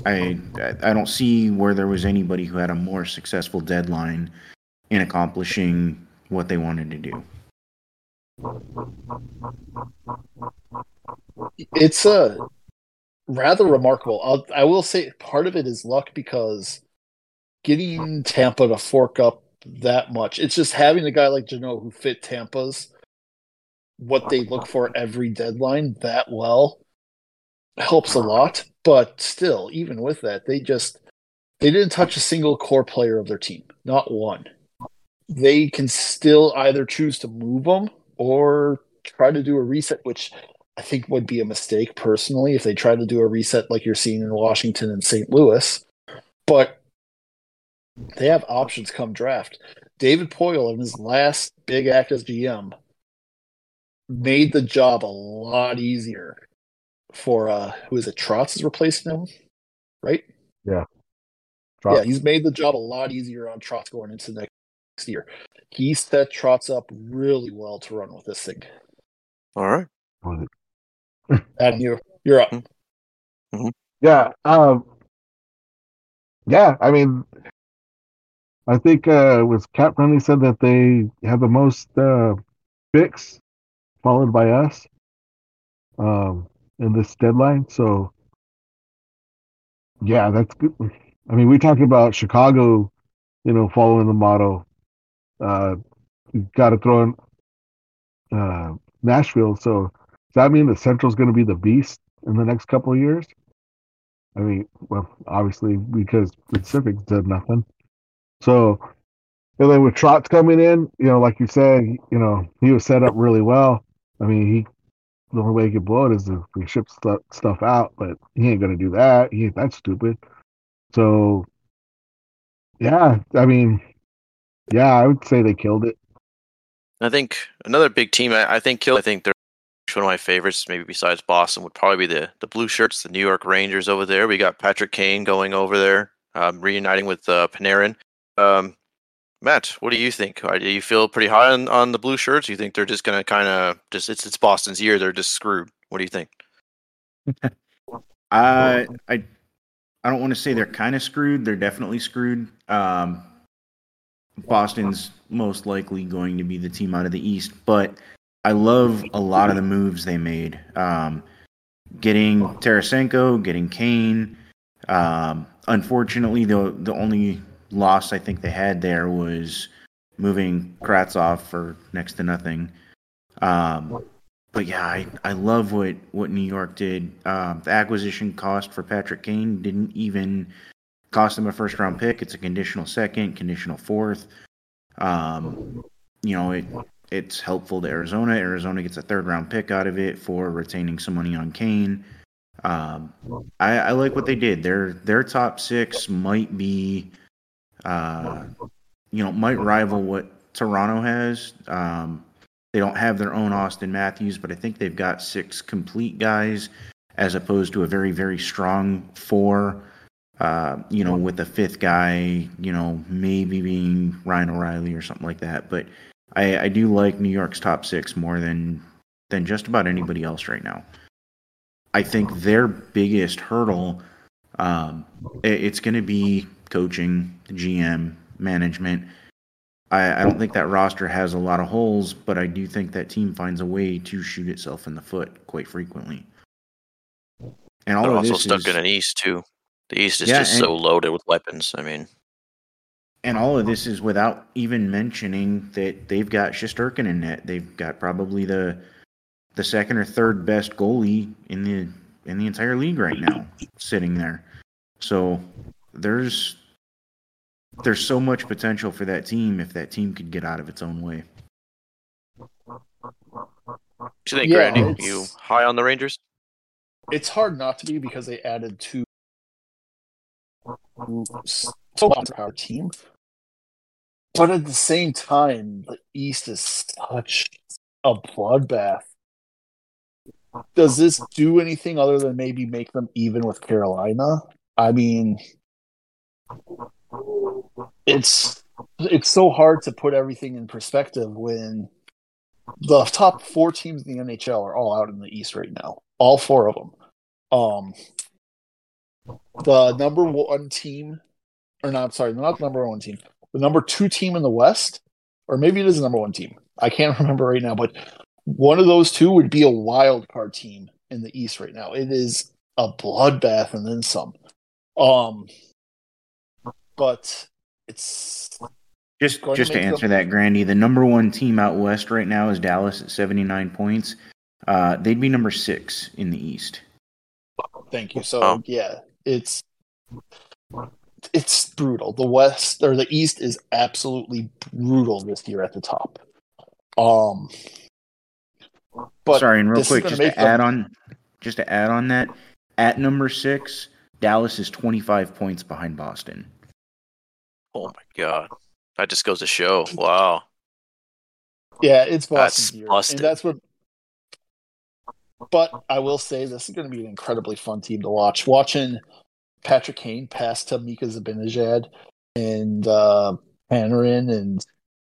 I I don't see where there was anybody who had a more successful deadline in accomplishing what they wanted to do. It's a uh, rather remarkable. I'll, I will say part of it is luck because getting Tampa to fork up that much. It's just having a guy like Jeannot who fit Tampa's what they look for every deadline that well helps a lot. But still, even with that, they just they didn't touch a single core player of their team, not one. They can still either choose to move them or try to do a reset, which I think would be a mistake personally if they try to do a reset like you're seeing in Washington and St. Louis. But they have options come draft. David Poile in his last big act as GM made the job a lot easier for uh who is it? Trotz is replacing him, right? Yeah. Trotz. Yeah, he's made the job a lot easier on Trotz going into next year. He set Trotz up really well to run with this thing. All right. And you you're up. Mm-hmm. Yeah. Um yeah, I mean I think uh was Cap Friendly said that they have the most uh picks followed by us um, in this deadline. So, yeah, that's good. I mean, we talked about Chicago, you know, following the motto. Uh, you got to throw in uh, Nashville. So, does that mean the Central's going to be the beast in the next couple of years? I mean, well, obviously because Pacific did nothing. So, and then with Trotz coming in, you know, like you said, you know, he was set up really well. I mean, he the only way he can blow it is if he ships st- stuff out, but he ain't gonna do that. He ain't that stupid. So, yeah, I mean, yeah, I would say they killed it. I think another big team. I, I think killed. I think they're one of my favorites, maybe besides Boston, would probably be the the Blue Shirts, the New York Rangers over there. We got Patrick Kane going over there, um, reuniting with uh, Panarin. Um, Matt, what do you think? Do you feel pretty high on, on the blue shirts? You think they're just going to kind of just it's it's Boston's year? They're just screwed. What do you think? I I I don't want to say they're kind of screwed. They're definitely screwed. Um, Boston's most likely going to be the team out of the East, but I love a lot of the moves they made. Um, getting Tarasenko, getting Kane. Um, unfortunately, the the only loss I think they had there was moving Kravtsov for next to nothing. Um, but yeah, I, I love what, what New York did. Um, the acquisition cost for Patrick Kane didn't even cost them a first round pick. It's a conditional second, conditional fourth. Um, you know, it it's helpful to Arizona. Arizona gets a third round pick out of it for retaining some money on Kane. Um, I, I like what they did. Their their top six might be uh, you know, might rival what Toronto has. Um, they don't have their own Auston Matthews, but I think they've got six complete guys as opposed to a very, very strong four Uh, you know, with the fifth guy, you know, maybe being Ryan O'Reilly or something like that. But I, I do like New York's top six more than than just about anybody else right now. I think their biggest hurdle, um, it, it's going to be coaching, GM, management. I, I don't think that roster has a lot of holes, but I do think that team finds a way to shoot itself in the foot quite frequently. And all They're also stuck is, in an East too. The East is yeah, just so loaded with weapons. I mean, and all of this is without even mentioning that they've got Shesterkin in net. They've got probably the the second or third best goalie in the in the entire league right now, sitting there. So there's there's so much potential for that team if that team could get out of its own way. Do you think, yeah, Grandy, you high on the Rangers? It's hard not to be because they added two so much our team. But at the same time, the East is such a bloodbath. Does this do anything other than maybe make them even with Carolina? I mean, it's it's so hard to put everything in perspective when the top four teams in the NHL are all out in the East right now. All four of them. Um, the number one team, or not, sorry, not the number one team, the number two team in the West, or maybe it is the number one team. I can't remember right now, but one of those two would be a wild card team in the East right now. It is a bloodbath and then some. Um, but it's just just to, to answer them... that, Grandy. The number one team out west right now is Dallas at seventy nine points. Uh, they'd be number six in the East. Thank you. So oh. yeah, it's it's brutal. The West or the East is absolutely brutal this year at the top. Um, but sorry, and real quick, just to add them... on, just to add on that, at number six, Dallas is twenty five points behind Boston. Oh my god, that just goes to show. Wow. Yeah, it's Boston. That's and that's what. But I will say this is going to be an incredibly fun team to watch. Watching Patrick Kane passed to Mika Zibanejad and uh, Panarin and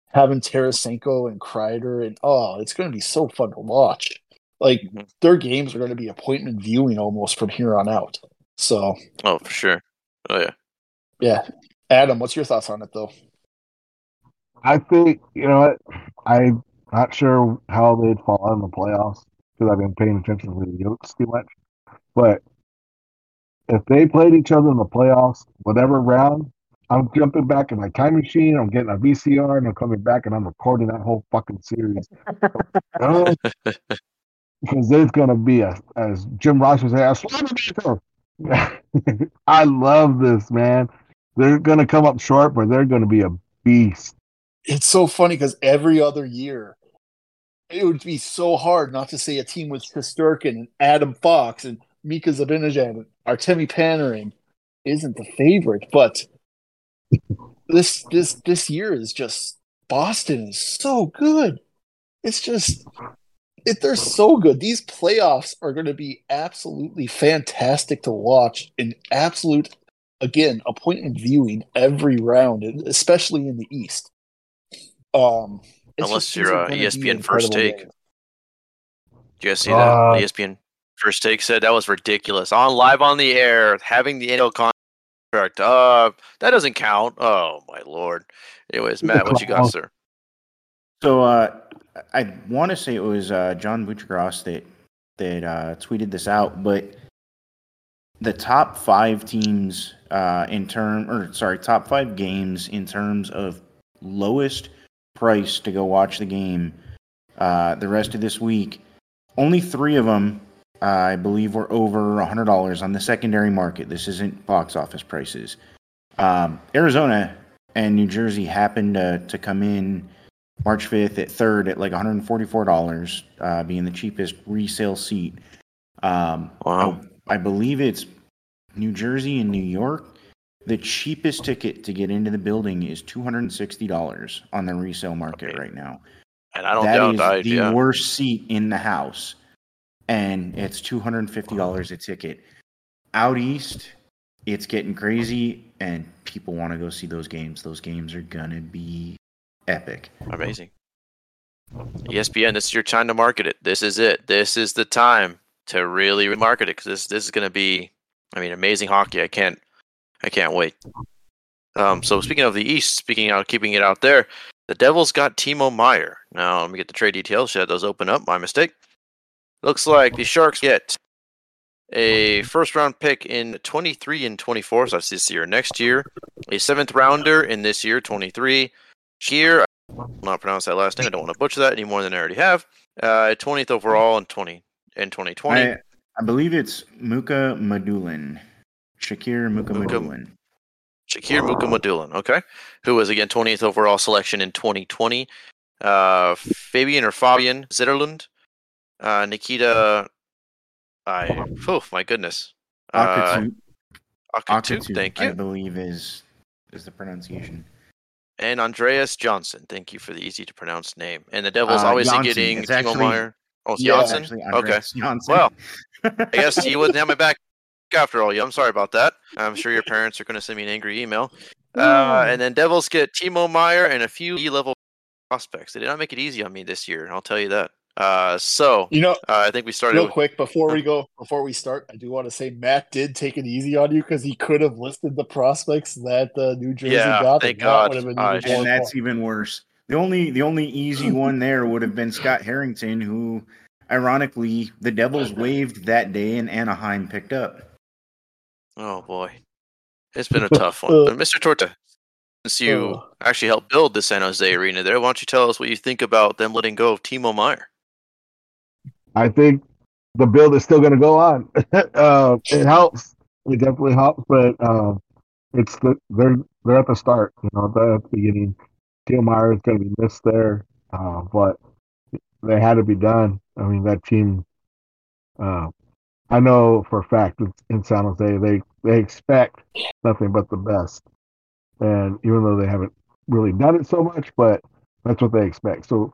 having Tarasenko and Kreider and oh, it's going to be so fun to watch. Like mm-hmm. their games are going to be appointment viewing almost from here on out. So oh, for sure. Oh yeah, yeah. Adam, what's your thoughts on it though? I think you know what I'm not sure how they'd fall out in the playoffs because I've been paying attention to the Yotes too much. But if they played each other in the playoffs, whatever round, I'm jumping back in my time machine. I'm getting a VCR and I'm coming back and I'm recording that whole fucking series. because there's gonna be a, as Jim Ross was saying, I love this man. They're gonna come up short, but they're gonna be a beast. It's so funny because every other year it would be so hard not to say a team with Shesterkin and Adam Fox and Mika Zibanejad and Artemi Panarin isn't the favorite, but this this this year is just Boston is so good. It's just it, they're so good. These playoffs are going to be absolutely fantastic to watch. An absolute, again, appointment viewing every round, especially in the East. Um, unless you're uh, ESPN first take. Game. Do you guys see that? Uh, ESPN first take said that was ridiculous. On live on the air, having the annual contract. Uh, that doesn't count. Oh my lord. Anyways, Matt, what you got, sir? So, uh, I want to say it was uh, John Buccigross that that uh, tweeted this out, but the top five teams uh, in term, or sorry, top five games in terms of lowest price to go watch the game uh, the rest of this week. Only three of them, uh, I believe, we're over $100 on the secondary market. This isn't box office prices. Um, Arizona and New Jersey happened to, to come in March 5th at third at like $144, uh, being the cheapest resale seat. Um, wow. I, I believe it's New Jersey and New York the cheapest ticket to get into the building is two hundred and sixty dollars on the resale market okay. right now. And I don't that doubt is I, the yeah. worst seat in the house, and it's two hundred and fifty dollars a ticket. Out east, it's getting crazy, and people want to go see those games. Those games are gonna be epic. Amazing. ESPN, this is your time to market it. This is it. This is the time to really market it because this this is going to be, I mean, amazing hockey. I can't, I can't wait. Um, so speaking of the East, speaking out, keeping it out there, the Devils got Timo Meier. Now let me get the trade details. Should those open up. My mistake. Looks like the Sharks get a first round pick in 23 and 24, so that's this year. Next year, a seventh rounder in this year, 23. Here, I will not pronounce that last name. I don't want to butcher that any more than I already have. Uh, 20th overall in 20 in 2020. I, I believe it's Muka Madulin. Shakir Muka Muka- Madulin. Shakir Mukhamadullin, okay, who was again 20th overall selection in 2020. Uh, Fabian or Fabian Zetterlund, uh, Nikita. I oh my goodness, uh, Akatu, thank I believe is is the pronunciation. and Andreas Johnson. Thank you for the easy to pronounce name. And the Devils Uh, Janssen. getting It's Timo actually- Meier. Oh, it's Yeah, Johnson. actually Okay, Johnson. Well, I guess he wouldn't have my back after all. Yeah, I'm sorry about that. I'm sure your parents are going to send me an angry email. Uh, and then Devils get Timo Meier and a few E-level prospects. They did not make it easy on me this year. I'll tell you that. Uh, so You know, uh, I think we started. real With, quick before we go, before we start, I do want to say Matt did take it easy on you because he could have listed the prospects that uh, New Jersey Yeah, got. thank and that God. would have been I even should- more and that's fun. even worse. The only the only easy one there would have been Scott Harrington, who ironically the Devils waived that day and Anaheim picked up. oh boy, it's been a tough one. But Mr. Torta, since you Uh. actually helped build the San Jose arena there, why don't you tell us what you think about them letting go of Timo Meier? I think the build is still going to go on. uh, it helps. It definitely helps, but uh, it's the they're they're at the start. You know, they're at the beginning. Meier is going to be missed there, uh, but they had to be done. I mean, that team. Uh, I know for a fact in San Jose they they expect nothing but the best, and even though they haven't really done it so much, but that's what they expect. So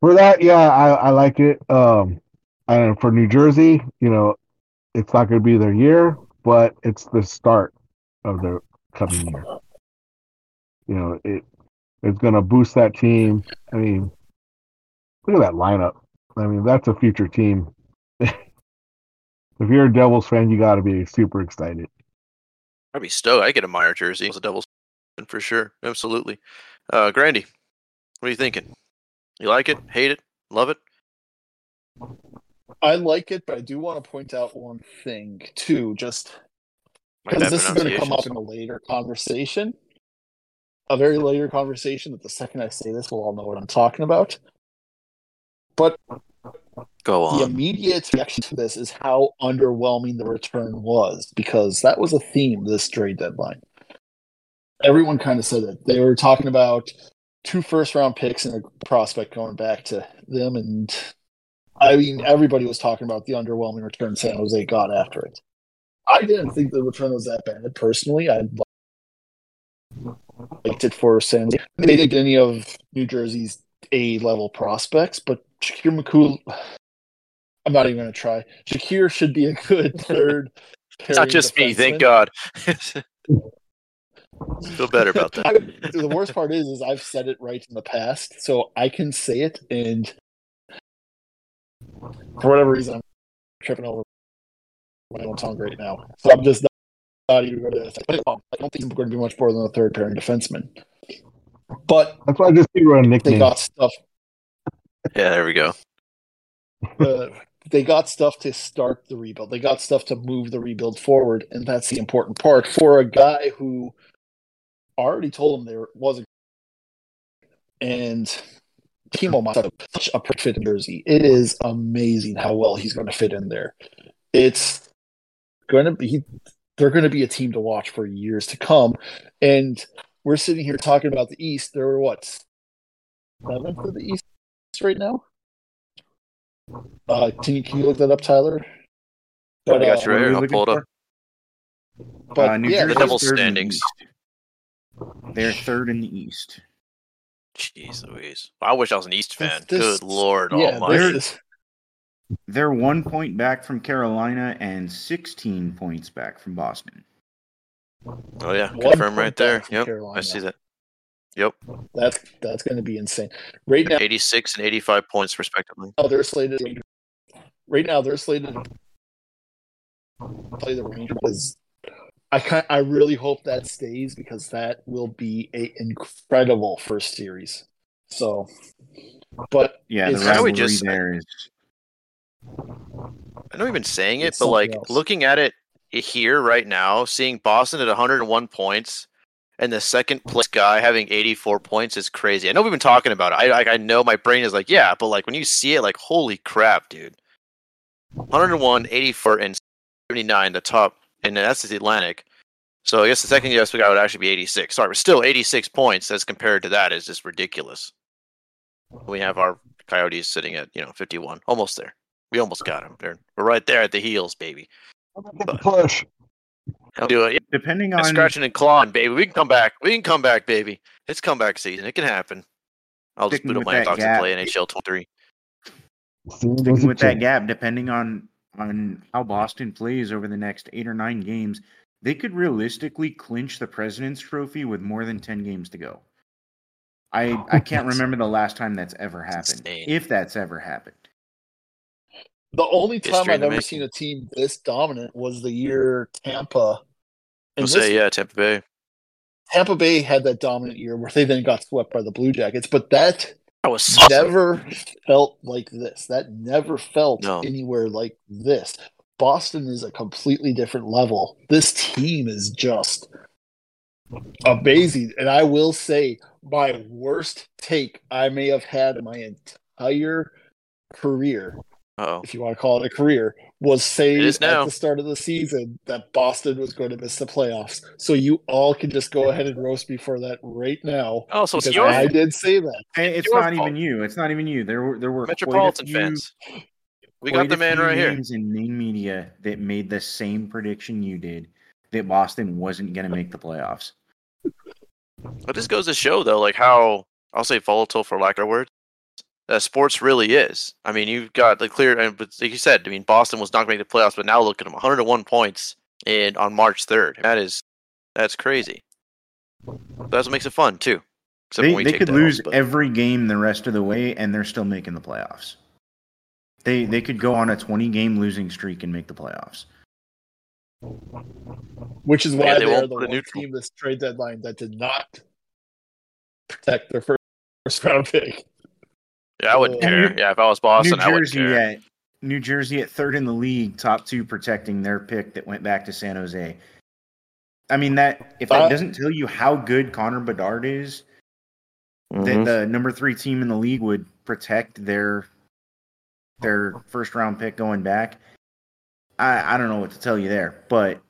for that, yeah, I, I like it. Um, and for New Jersey, you know, it's not going to be their year, but it's the start of their coming year. You know, it it's going to boost that team. I mean, look at that lineup. I mean, that's a future team. if you're a Devils fan, you got to be super excited. I'd be stoked. I get a Meier jersey as a Devils fan for sure. Absolutely. Uh, Grandy, what are you thinking? You like it? Hate it? Love it? I like it, but I do want to point out one thing too, just because this is going to come up in a later conversation, a very later conversation. That the second I say this, we'll all know what I'm talking about. But Go on. the immediate reaction to this is how underwhelming the return was, because that was a theme this trade deadline. Everyone kind of said it. They were talking about two first round picks and a prospect going back to them, and I mean everybody was talking about the underwhelming return San Jose got after it. I didn't think the return was that bad personally. I liked it for San Jose. They didn't get any of New Jersey's A level prospects, but Shakir McCool. I'm not even going to try. Shakir should be a good third. It's not just me, thank God. Feel better about that. I- the worst part is, is I've said it right in the past, so I can say it, and for whatever reason, I'm tripping over my own tongue right now. So I'm just not, not even going to. I don't think he's going to be much more than a third pairing defenseman. But That's why I just give her a they got stuff. Yeah, there we go. Uh, they got stuff to start the rebuild. They got stuff to move the rebuild forward, and that's the important part for a guy who already told him there wasn't. And Timo Meier such a perfect fit in Jersey. It is amazing how well he's going to fit in there. It's going to be they're going to be a team to watch for years to come. And we're sitting here talking about the East. There were what seventh of the East right now. Uh, can you can you look that up, Tyler? I got you uh, What right are here. we I'll pull it up. But Uh, New yeah, The Jersey's Devils third in the standings. East. They're third in the East. Jeez Louise. I wish I was an East fan. This- this- Good Lord yeah, Almighty. this is They're one point back from Carolina and 16 points back from Boston. Oh yeah, One confirm right there. back from Yep, I see that. Yep, That's that's going to be insane. Right now, 86 and 85 points respectively. Oh, they're slated. Right now, they're slated to play the Rangers. I kind, I really hope that stays because that will be a incredible first series. So, but Yeah, the It's- I know we rivalry just- there is I know we've been saying it, It's but like else. looking at it here right now, seeing Boston at 101 points and the second place guy having 84 points is crazy. I know we've been talking about it. I like I know my brain is like, yeah, but like when you see it, like holy crap, dude. 101, 84, and 79, the top, and that's the Atlantic. So I guess the second US guy would actually be 86. Sorry, but still 86 points as compared to that is just ridiculous. We have our Coyotes sitting at you know 51, almost there. We almost got them. We're, we're right there at the heels, baby. Get the push. I'll do it. Yeah, depending and on scratching and clawing, baby. We can come back. We can come back, baby. It's comeback season. It can happen. I'll just Sticking boot up my that Xbox and play NHL 23. Sticking with that gap, depending on on how Boston plays over the next eight or nine games, they could realistically clinch the President's Trophy with more than ten games to go. I oh, I can't remember the last time that's ever happened, insane. if that's ever happened. the only time History I've ever making. seen a team this dominant was the year Tampa. I'll say, yeah, Tampa Bay. Tampa Bay had that dominant year where they then got swept by the Blue Jackets, but that That was never felt like this. That never felt No. anywhere like this. Boston is a completely different level. This team is just amazing. And I will say, my worst take I may have had my entire career, Uh-oh. if you want to call it a career, was saying at the start of the season that Boston was going to miss the playoffs. So you all can just go ahead and roast me for that right now. Oh, so it's your I did say that. And it's your not fault. even you. It's not even you. There were there were quite a Metropolitan few- fans. We quite got the man right here. names in main media that made the same prediction you did that Boston wasn't going to make the playoffs. But this goes to show, though, like how I'll say volatile for lack of a word. That sports really is. I mean, you've got the clear, and but like you said, I mean, Boston was not going to make the playoffs, but now look at them, 101 points in on March 3rd. That is, that's crazy. That's what makes it fun too. Except They, when we they take could lose L's, but- every game the rest of the way, and they're still making the playoffs. They they could go on a 20 game losing streak and make the playoffs. Which is Yeah, why they they are the put a one neutral. team this trade deadline that did not protect their first, first round pick. Yeah, I wouldn't care. New- Yeah, if I was Boston, New I wouldn't Jersey care. at New Jersey at third in the league, top two protecting their pick that went back to San Jose. I mean that if that Uh, doesn't tell you how good Connor Bedard is, Mhm. that the number three team in the league would protect their their first round pick going back. I, I don't know what to tell you there, but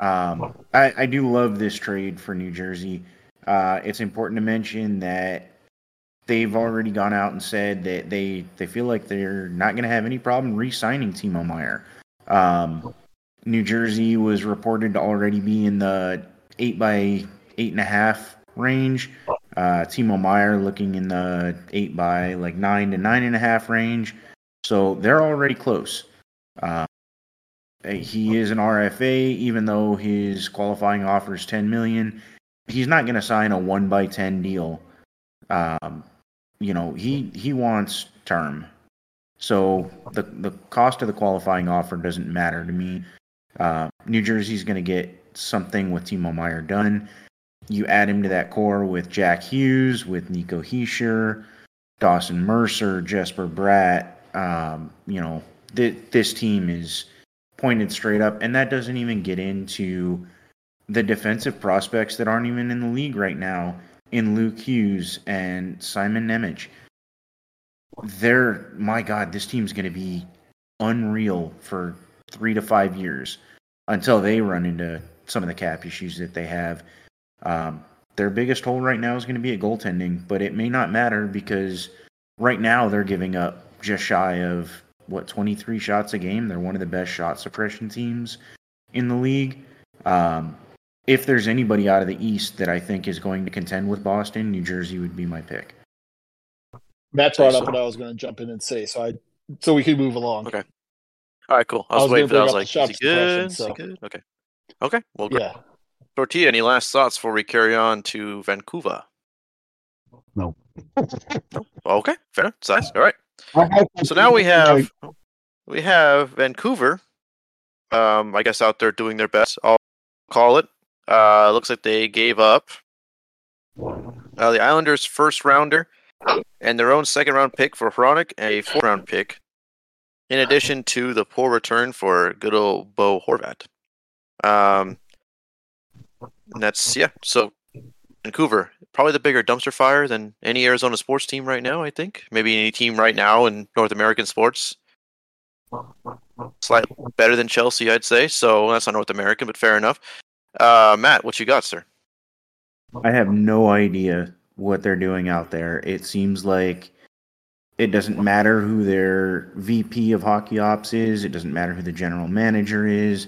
um, I, I do love this trade for New Jersey. Uh, it's important to mention that they've already gone out and said that they, they feel like they're not going to have any problem re-signing Timo Meier. Um, New Jersey was reported to already be in the eight by eight and a half range. Uh, Timo Meier looking in the eight by like nine to nine and a half range. So they're already close. Uh, he is an RFA, even though his qualifying offer is ten million. He's not going to sign a one by ten deal. Um, you know, he he wants term. So the the cost of the qualifying offer doesn't matter to me. Uh, New Jersey's going to get something with Timo Meier done. You add him to that core with Jack Hughes, with Nico Hischier, Dawson Mercer, Jesper Bratt. Um, you know, th- this team is pointed straight up, and that doesn't even get into the defensive prospects that aren't even in the league right now in Luke Hughes and Simon Nemec. They're my God, this team's going to be unreal for three to five years until they run into some of the cap issues that they have. Um, their biggest hole right now is going to be at goaltending, but it may not matter because right now they're giving up just shy of what 23 shots a game. They're one of the best shot suppression teams in the league. Um, if there's anybody out of the East that I think is going to contend with Boston, New Jersey would be my pick. Matt brought up what I was going to jump in and say, so I so we can move along. Okay. All right, cool. I I was, was waiting for that. I was like, is the he shot good? suppression, Is he good? Okay. Okay. Well, great. Yeah. Tortilla, any last thoughts before we carry on to Vancouver? No. No. Okay, fair enough. Size. All right. So now we like, have we have Vancouver. Um, I guess out there doing their best. I'll call it. Uh, looks like they gave up uh, the Islanders' first rounder and their own second round pick for Hronek a fourth round pick, in addition to the poor return for good old Bo Horvat. Um, and that's yeah. So Vancouver, probably the bigger dumpster fire than any Arizona sports team right now. I think maybe any team right now in North American sports. Slightly better than Chelsea, I'd say. So that's not North American, but fair enough. Uh, Matt, what you got, sir? I have no idea what they're doing out there. It seems like it doesn't matter who their VP of hockey ops is. It doesn't matter who the general manager is.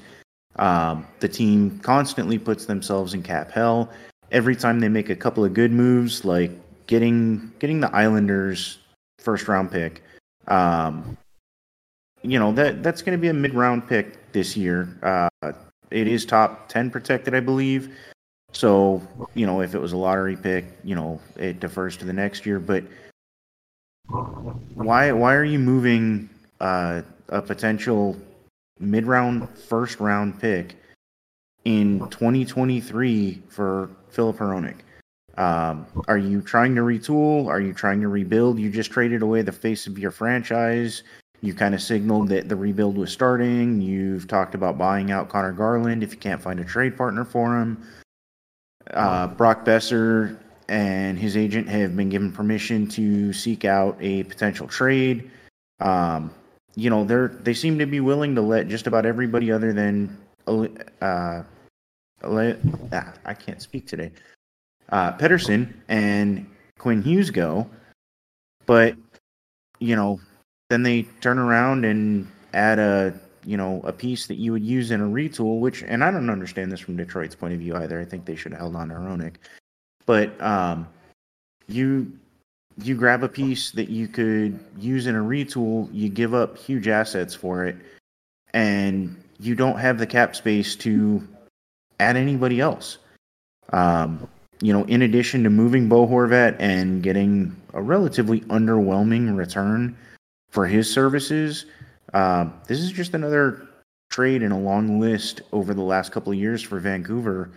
Um, the team constantly puts themselves in cap hell. Every time they make a couple of good moves, like getting getting the Islanders first round pick, um, you know that that's going to be a mid round pick this year. Uh, it is top ten protected, I believe. So you know if it was a lottery pick, you know it defers to the next year. But why why are you moving uh, a potential mid round first round pick in 2023 for Filip Hronek? Um, are you trying to retool? Are you trying to rebuild? You just traded away the face of your franchise. You kind of signaled that the rebuild was starting. You've talked about buying out Conor Garland if you can't find a trade partner for him. Uh, Brock Boeser and his agent have been given permission to seek out a potential trade. Um, you know, they're they seem to be willing to let just about everybody other than uh, ah, I can't speak today. Uh, Pettersson and Quinn Hughes go, but you know, then they turn around and add a you know a piece that you would use in a retool. Which, and I don't understand this from Detroit's point of view either. I think they should have held on to Hronek, but um, you you grab a piece that you could use in a retool. You give up huge assets for it, and you don't have the cap space to add anybody else. Um, you know, in addition to moving Bo Horvat and getting a relatively underwhelming return for his services, uh, this is just another trade in a long list over the last couple of years for Vancouver.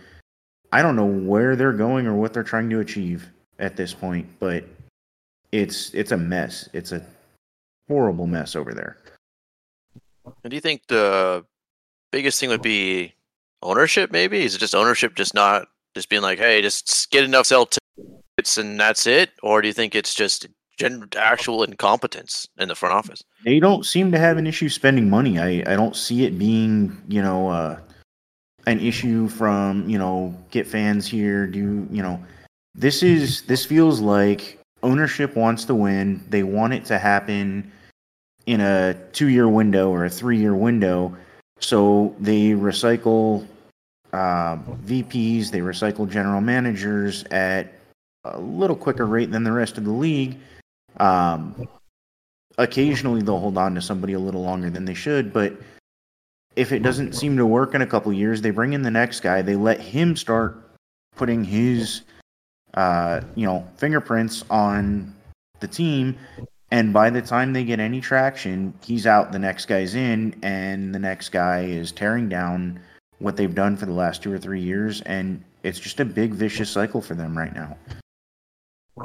I don't know where they're going or what they're trying to achieve at this point, but it's it's a mess. It's a horrible mess over there. And do you think the biggest thing would be ownership? Maybe is it just ownership just not just being like, hey, just get enough sell tickets and that's it, or do you think it's just gen- actual incompetence in the front office? They don't seem to have an issue spending money. I I don't see it being you know uh, an issue from you know get fans here. Do you know this is this feels like ownership wants to win. They want it to happen in a two year window or a three year window. So they recycle uh, VPs, they recycle general managers at a little quicker rate than the rest of the league. Um, occasionally they'll hold on to somebody a little longer than they should, but if it doesn't seem to work in a couple years, they bring in the next guy. They let him start putting his, uh, you know, fingerprints on the team, and by the time they get any traction, he's out, the next guy's in, and the next guy is tearing down what they've done for the last two or three years, and it's just a big vicious cycle for them right now.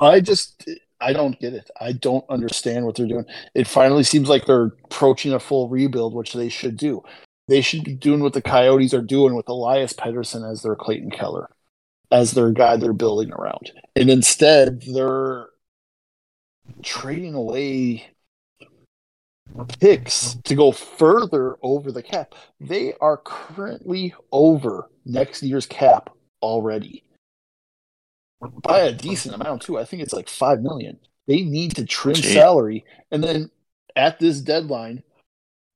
I just I don't get it. I don't understand what they're doing. It finally seems like they're approaching a full rebuild, which they should do. They should be doing what the Coyotes are doing with Elias Pettersson as their Clayton Keller, as their guy they're building around. And instead, they're trading away picks to go further over the cap. They are currently over next year's cap already by a decent amount too. I think it's like five million. They need to trim Gee. salary, and then at this deadline,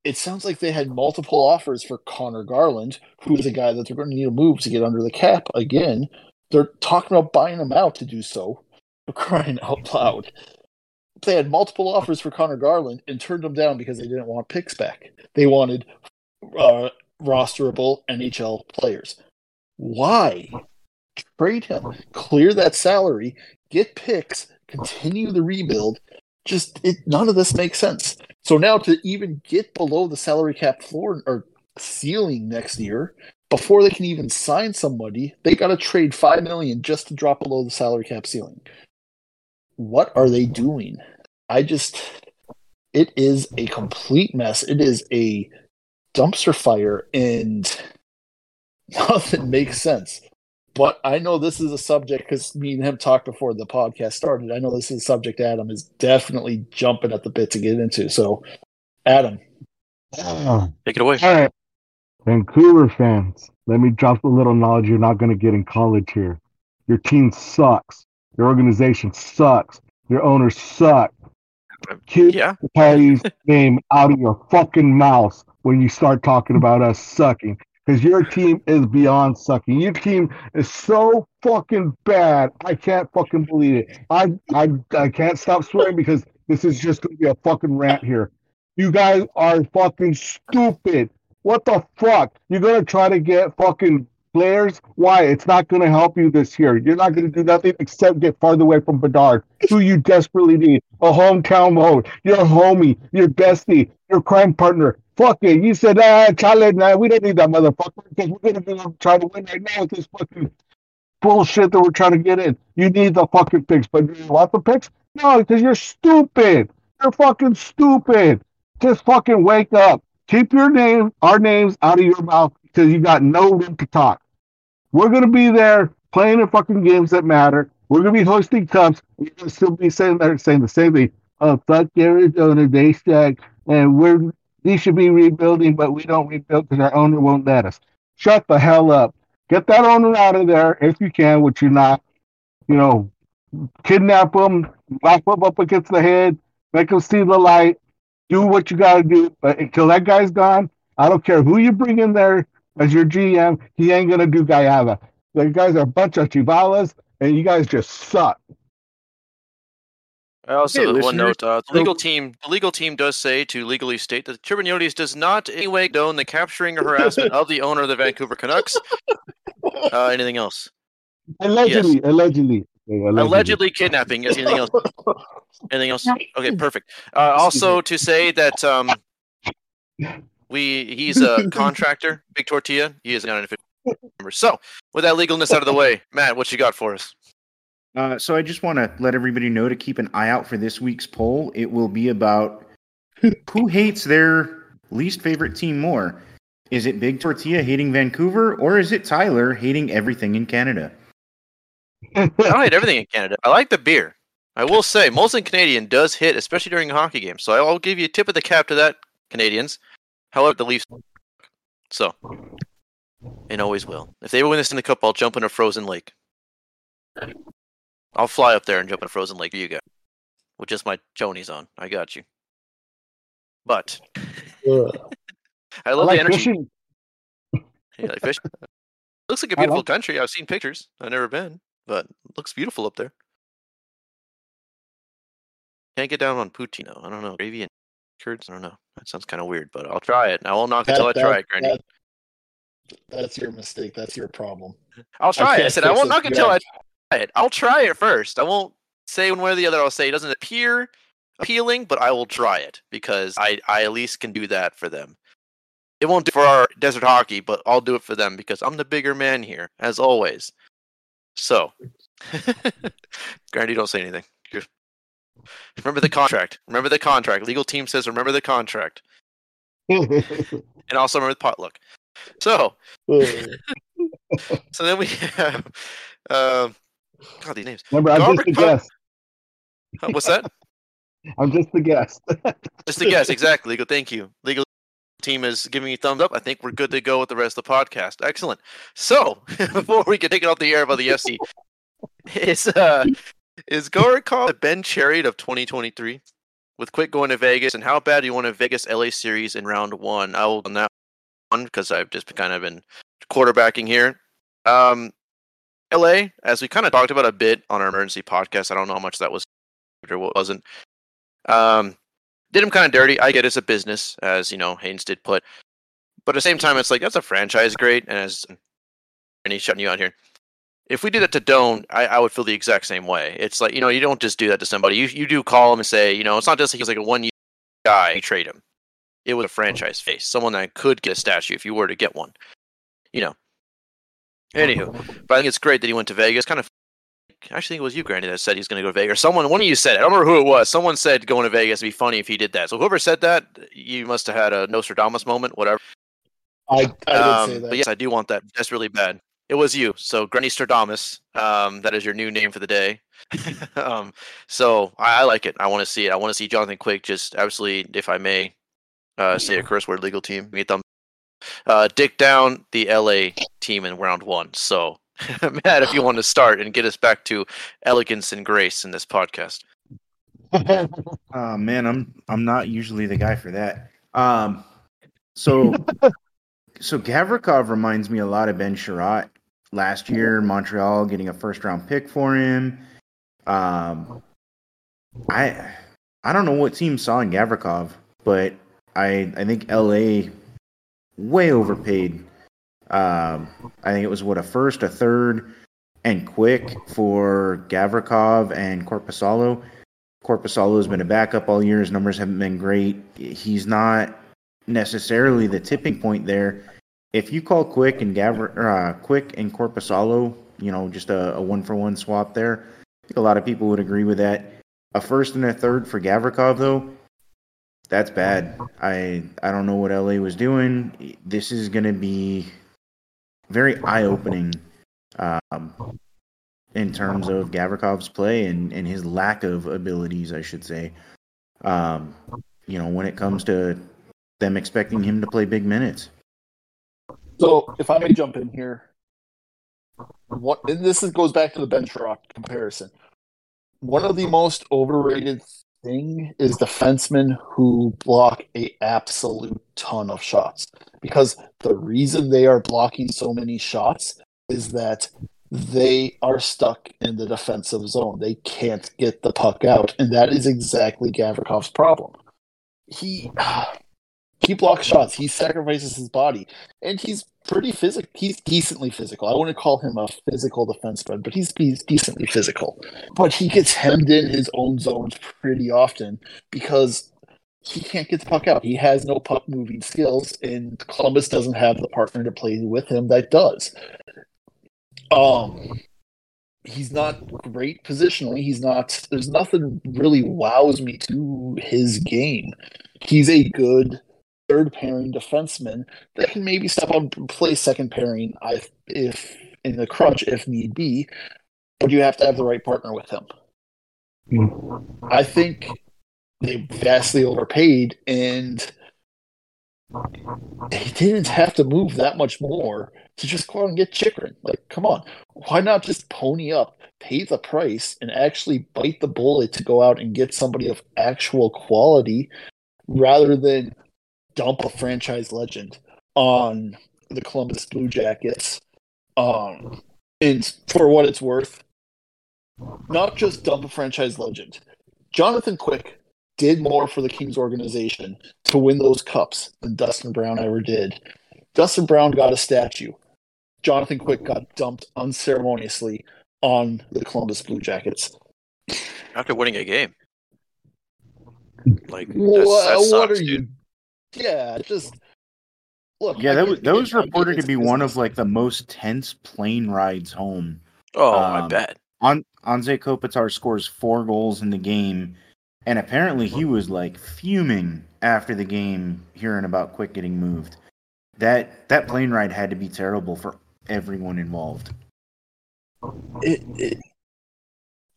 it sounds like they had multiple offers for Conor Garland, who is a guy that they're going to need to move to get under the cap again. They're talking about buying him out to do so. For crying out loud. They had multiple offers for Conor Garland and turned them down because they didn't want picks back. They wanted uh, rosterable NHL players. Why? Trade him, clear that salary, get picks, continue the rebuild. Just it, none of this makes sense. So now to even get below the salary cap floor or ceiling next year, before they can even sign somebody, they got to trade five million just to drop below the salary cap ceiling. What are they doing? I just, it is a complete mess. It is a dumpster fire, and nothing makes sense. But I know this is a subject because me and him talked before the podcast started. I know this is a subject Adam is definitely jumping at the bit to get into. So, Adam, Oh, Take it away. all right. Vancouver fans, let me drop a little knowledge you're not going to get in college here. Your team sucks. Your organization sucks. Your owners suck. Keep Yeah. Patty's name out of your fucking mouth when you start talking about us sucking. Because your team is beyond sucking. Your team is so fucking bad. I can't fucking believe it. I I I can't stop swearing because this is just gonna be a fucking rant here. You guys are fucking stupid. What the fuck? You're gonna try to get fucking players? Why? It's not gonna help you this year. You're not gonna do nothing except get farther away from Bedard, who you desperately need. A hometown mode. Your homie, your bestie, your crime partner. Fuck it. You said, ah, chale, nah, we don't need that motherfucker because we're gonna go try to win right now with this fucking bullshit that we're trying to get in. You need the fucking picks, but you want the picks? No, because you're stupid. You're fucking stupid. Just fucking wake up. Keep your name, our names out of your mouth because you got no room to talk. We're gonna be there playing the fucking games that matter. We're gonna be hosting cups. We're gonna still be saying there saying the same thing. Oh fuck Arizona, they suck, and we're we should be rebuilding, but we don't rebuild because our owner won't let us. Shut the hell up. Get that owner out of there if you can, which you're not. You know, kidnap them, lock them up against the head, make them see the light. Do what you got to do, but until that guy's gone, I don't care who you bring in there as your GM. He ain't gonna do Guyava. The guys are a bunch of chivalas, and you guys just suck. I also, Okay, one note: uh, the legal team, the legal team does say to legally state that Chirpin Yotes does not in any way condone the capturing or harassment of the owner of the Vancouver Canucks. Uh, anything else? Allegedly, allegedly, allegedly. Allegedly kidnapping. Yes. Anything else? Anything else? Okay, perfect. Uh, also, to say that um, we he's a contractor, Big Tortilla. He is not an official member. So, with that legalness out of the way, Matt, what you got for us? Uh, so I just want to let everybody know to keep an eye out for this week's poll. It will be about who hates their least favorite team more. Is it Big Tortilla hating Vancouver, or is it Tyler hating everything in Canada? I don't hate everything in Canada. I like the beer. I will say, Molson Canadian does hit, especially during a hockey game. So I'll give you a tip of the cap to that, Canadians. However, the Leafs. So, and always will. If they win this in the cup, I'll jump in a frozen lake. I'll fly up there and jump in a frozen lake for you go. With just my chonies on. I got you. But. I I love like the energy. fishing. Yeah, like fish. looks like a beautiful like- country. I've seen pictures. I've never been, but it looks beautiful up there. Can't get down on poutine though. I don't know. Gravy and curds. I don't know. That sounds kind of weird, but I'll try it. I won't knock until I That- try it, Grandy. that- that's your mistake. That's your problem. I'll try it. I said I won't knock until I try it. I'll try it first. I won't say one way or the other. I'll say it doesn't appear appealing, but I will try it because I, I at least can do that for them. It won't do for our desert hockey, but I'll do it for them because I'm the bigger man here, as always. So, Grandy, don't say anything. Remember the contract. Remember the contract. Legal team says remember the contract, and also remember the potluck. So, so then we have, um, God, these names. Remember, I'm just a guest. Uh, What's that? I'm just a guest. Just a guest, exactly. Legal, thank you. Legal team is giving me a thumbs up. I think we're good to go with the rest of the podcast. Excellent. So before we can take it off the air by the FC, it's uh is called the Ben Chiarot of 2023? With Quick going to Vegas, and how bad do you want a Vegas LA series in round one? I will on that one because I've just kind of been quarterbacking here. Um, LA, as we kind of talked about a bit on our emergency podcast. I don't know how much that was or what wasn't. Um, did him kind of dirty. I get it's a business, as you know, Haynes did put. But at the same time, it's like that's a franchise great, and as and he's shutting you out here. If we did that to Doan, I, I would feel the exact same way. It's like you know, you don't just do that to somebody. You you do call him and say, you know, it's not just like he's like a one year guy. You trade him. It was a franchise face, someone that could get a statue if you were to get one. You know. Anywho, but I think it's great that he went to Vegas. Kind of I actually think it was you, Grandy, that said he's going to go to Vegas. Someone, one of you said it. I don't remember who it was. Someone said going to Vegas would be funny if he did that. So whoever said that, you must have had a Nostradamus moment, whatever. I, I Um, did say that. But yes, I do want that. That's really bad. It was you. So Granny Stradamus, um, that is your new name for the day. um, so I, I like it. I want to see it. I want to see Jonathan Quick just absolutely, if I may, uh, say a curse word, legal team. Meet them. Uh, dick down the LA team in round one. So Matt, if you want to start and get us back to elegance and grace in this podcast. Uh, man, I'm I'm not usually the guy for that. Um, so so Gavrikov reminds me a lot of Ben Chiarot. Last year, Montreal getting a first round pick for him. Um, I I don't know what team saw in Gavrikov, but I I think LA way overpaid. Um, I think it was what a first, a third, and quick for Gavrikov and Korpisalo. Korpisalo has been a backup all year. His numbers haven't been great. He's not necessarily the tipping point there. If you call Quick and Gavr, uh, Quick and Korpisalo, you know, just a, a one for one swap there, I think a lot of people would agree with that. A first and a third for Gavrikov, though, that's bad. I I don't know what LA was doing. This is going to be very eye opening um, in terms of Gavrikov's play and, and his lack of abilities, I should say. Um, you know, when it comes to them expecting him to play big minutes. So, if I may jump in here, what and this is, goes back to the Ben Chiarot comparison. One of the most overrated thing is defensemen who block a absolute ton of shots because the reason they are blocking so many shots is that they are stuck in the defensive zone. They can't get the puck out, and that is exactly Gavrikov's problem. He he blocks shots. He sacrifices his body, and he's pretty physical. He's decently physical. I wouldn't call him a physical defenseman, but he's he's decently physical. But he gets hemmed in his own zones pretty often because he can't get the puck out. He has no puck moving skills, and Columbus doesn't have the partner to play with him that does. Um, he's not great positionally. He's not. There's nothing really wows me to his game. He's a good third pairing defenseman that can maybe step up and play second pairing if, if in the crunch if need be. But you have to have the right partner with him. I think they vastly overpaid and they didn't have to move that much more to just go out and get Chychrun. Like, come on. Why not just pony up, pay the price, and actually bite the bullet to go out and get somebody of actual quality rather than dump a franchise legend on the Columbus Blue Jackets? Um, and for what it's worth, not just dump a franchise legend. Jonathan Quick did more for the Kings organization to win those cups than Dustin Brown ever did. Dustin Brown got a statue. Jonathan Quick got dumped unceremoniously on the Columbus Blue Jackets. After winning a game. Like, that's, What, that what are dude. you? Yeah, just look. Yeah, I that get- was that was reported to it's be one of like the most tense plane rides home. Oh, I Um, bet. On Anze Kopitar scores four goals in the game, and apparently he was like fuming after the game, hearing about Quick getting moved. That that plane ride had to be terrible for everyone involved. it, it,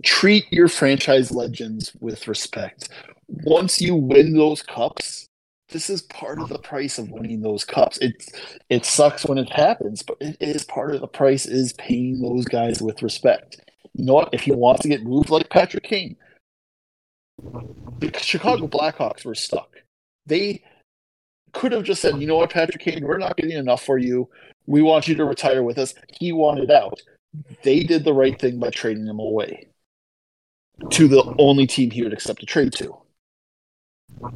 treat your franchise legends with respect. Once you win those cups, this is part of the price of winning those cups. It it sucks when it happens, but it is part of the price is paying those guys with respect. You know what? If he wants to get moved like Patrick Kane, the Chicago Blackhawks were stuck. They could have just said, you know what, Patrick Kane, we're not getting enough for you. We want you to retire with us. He wanted out they did the right thing by trading him away to the only team he would accept a trade to.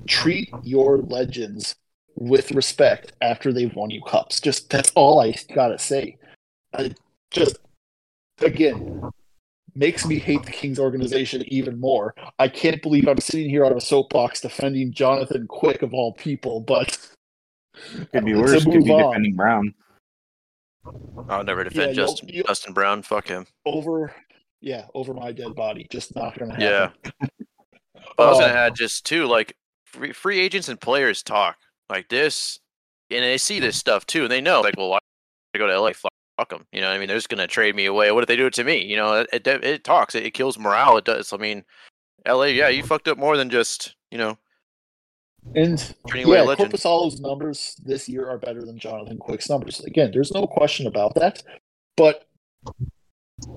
Treat your legends with respect after they've won you cups. Just that's all I gotta say. I, just again makes me hate the Kings organization even more. I can't believe I'm sitting here on a soapbox defending Jonathan Quick of all people, but Could be To worse. Could move be on. defending Brown. I'll never defend you'll- Dustin you- Dustin Brown. Fuck him. over yeah, over my dead body. Just not gonna happen. Yeah. But I was gonna Um, add just too, like free, free agents and players talk like this, and they see this stuff too, and they know like, well, why I go to LA? Fuck, fuck them. You know, what I mean, they're just gonna trade me away. What if they do it to me? You know, it it, it talks. It, it kills morale. It does. I mean, LA, yeah, you fucked up more than just you know And yeah. Korpisalo's numbers this year are better than Jonathan Quick's numbers. Again, there's no question about that. But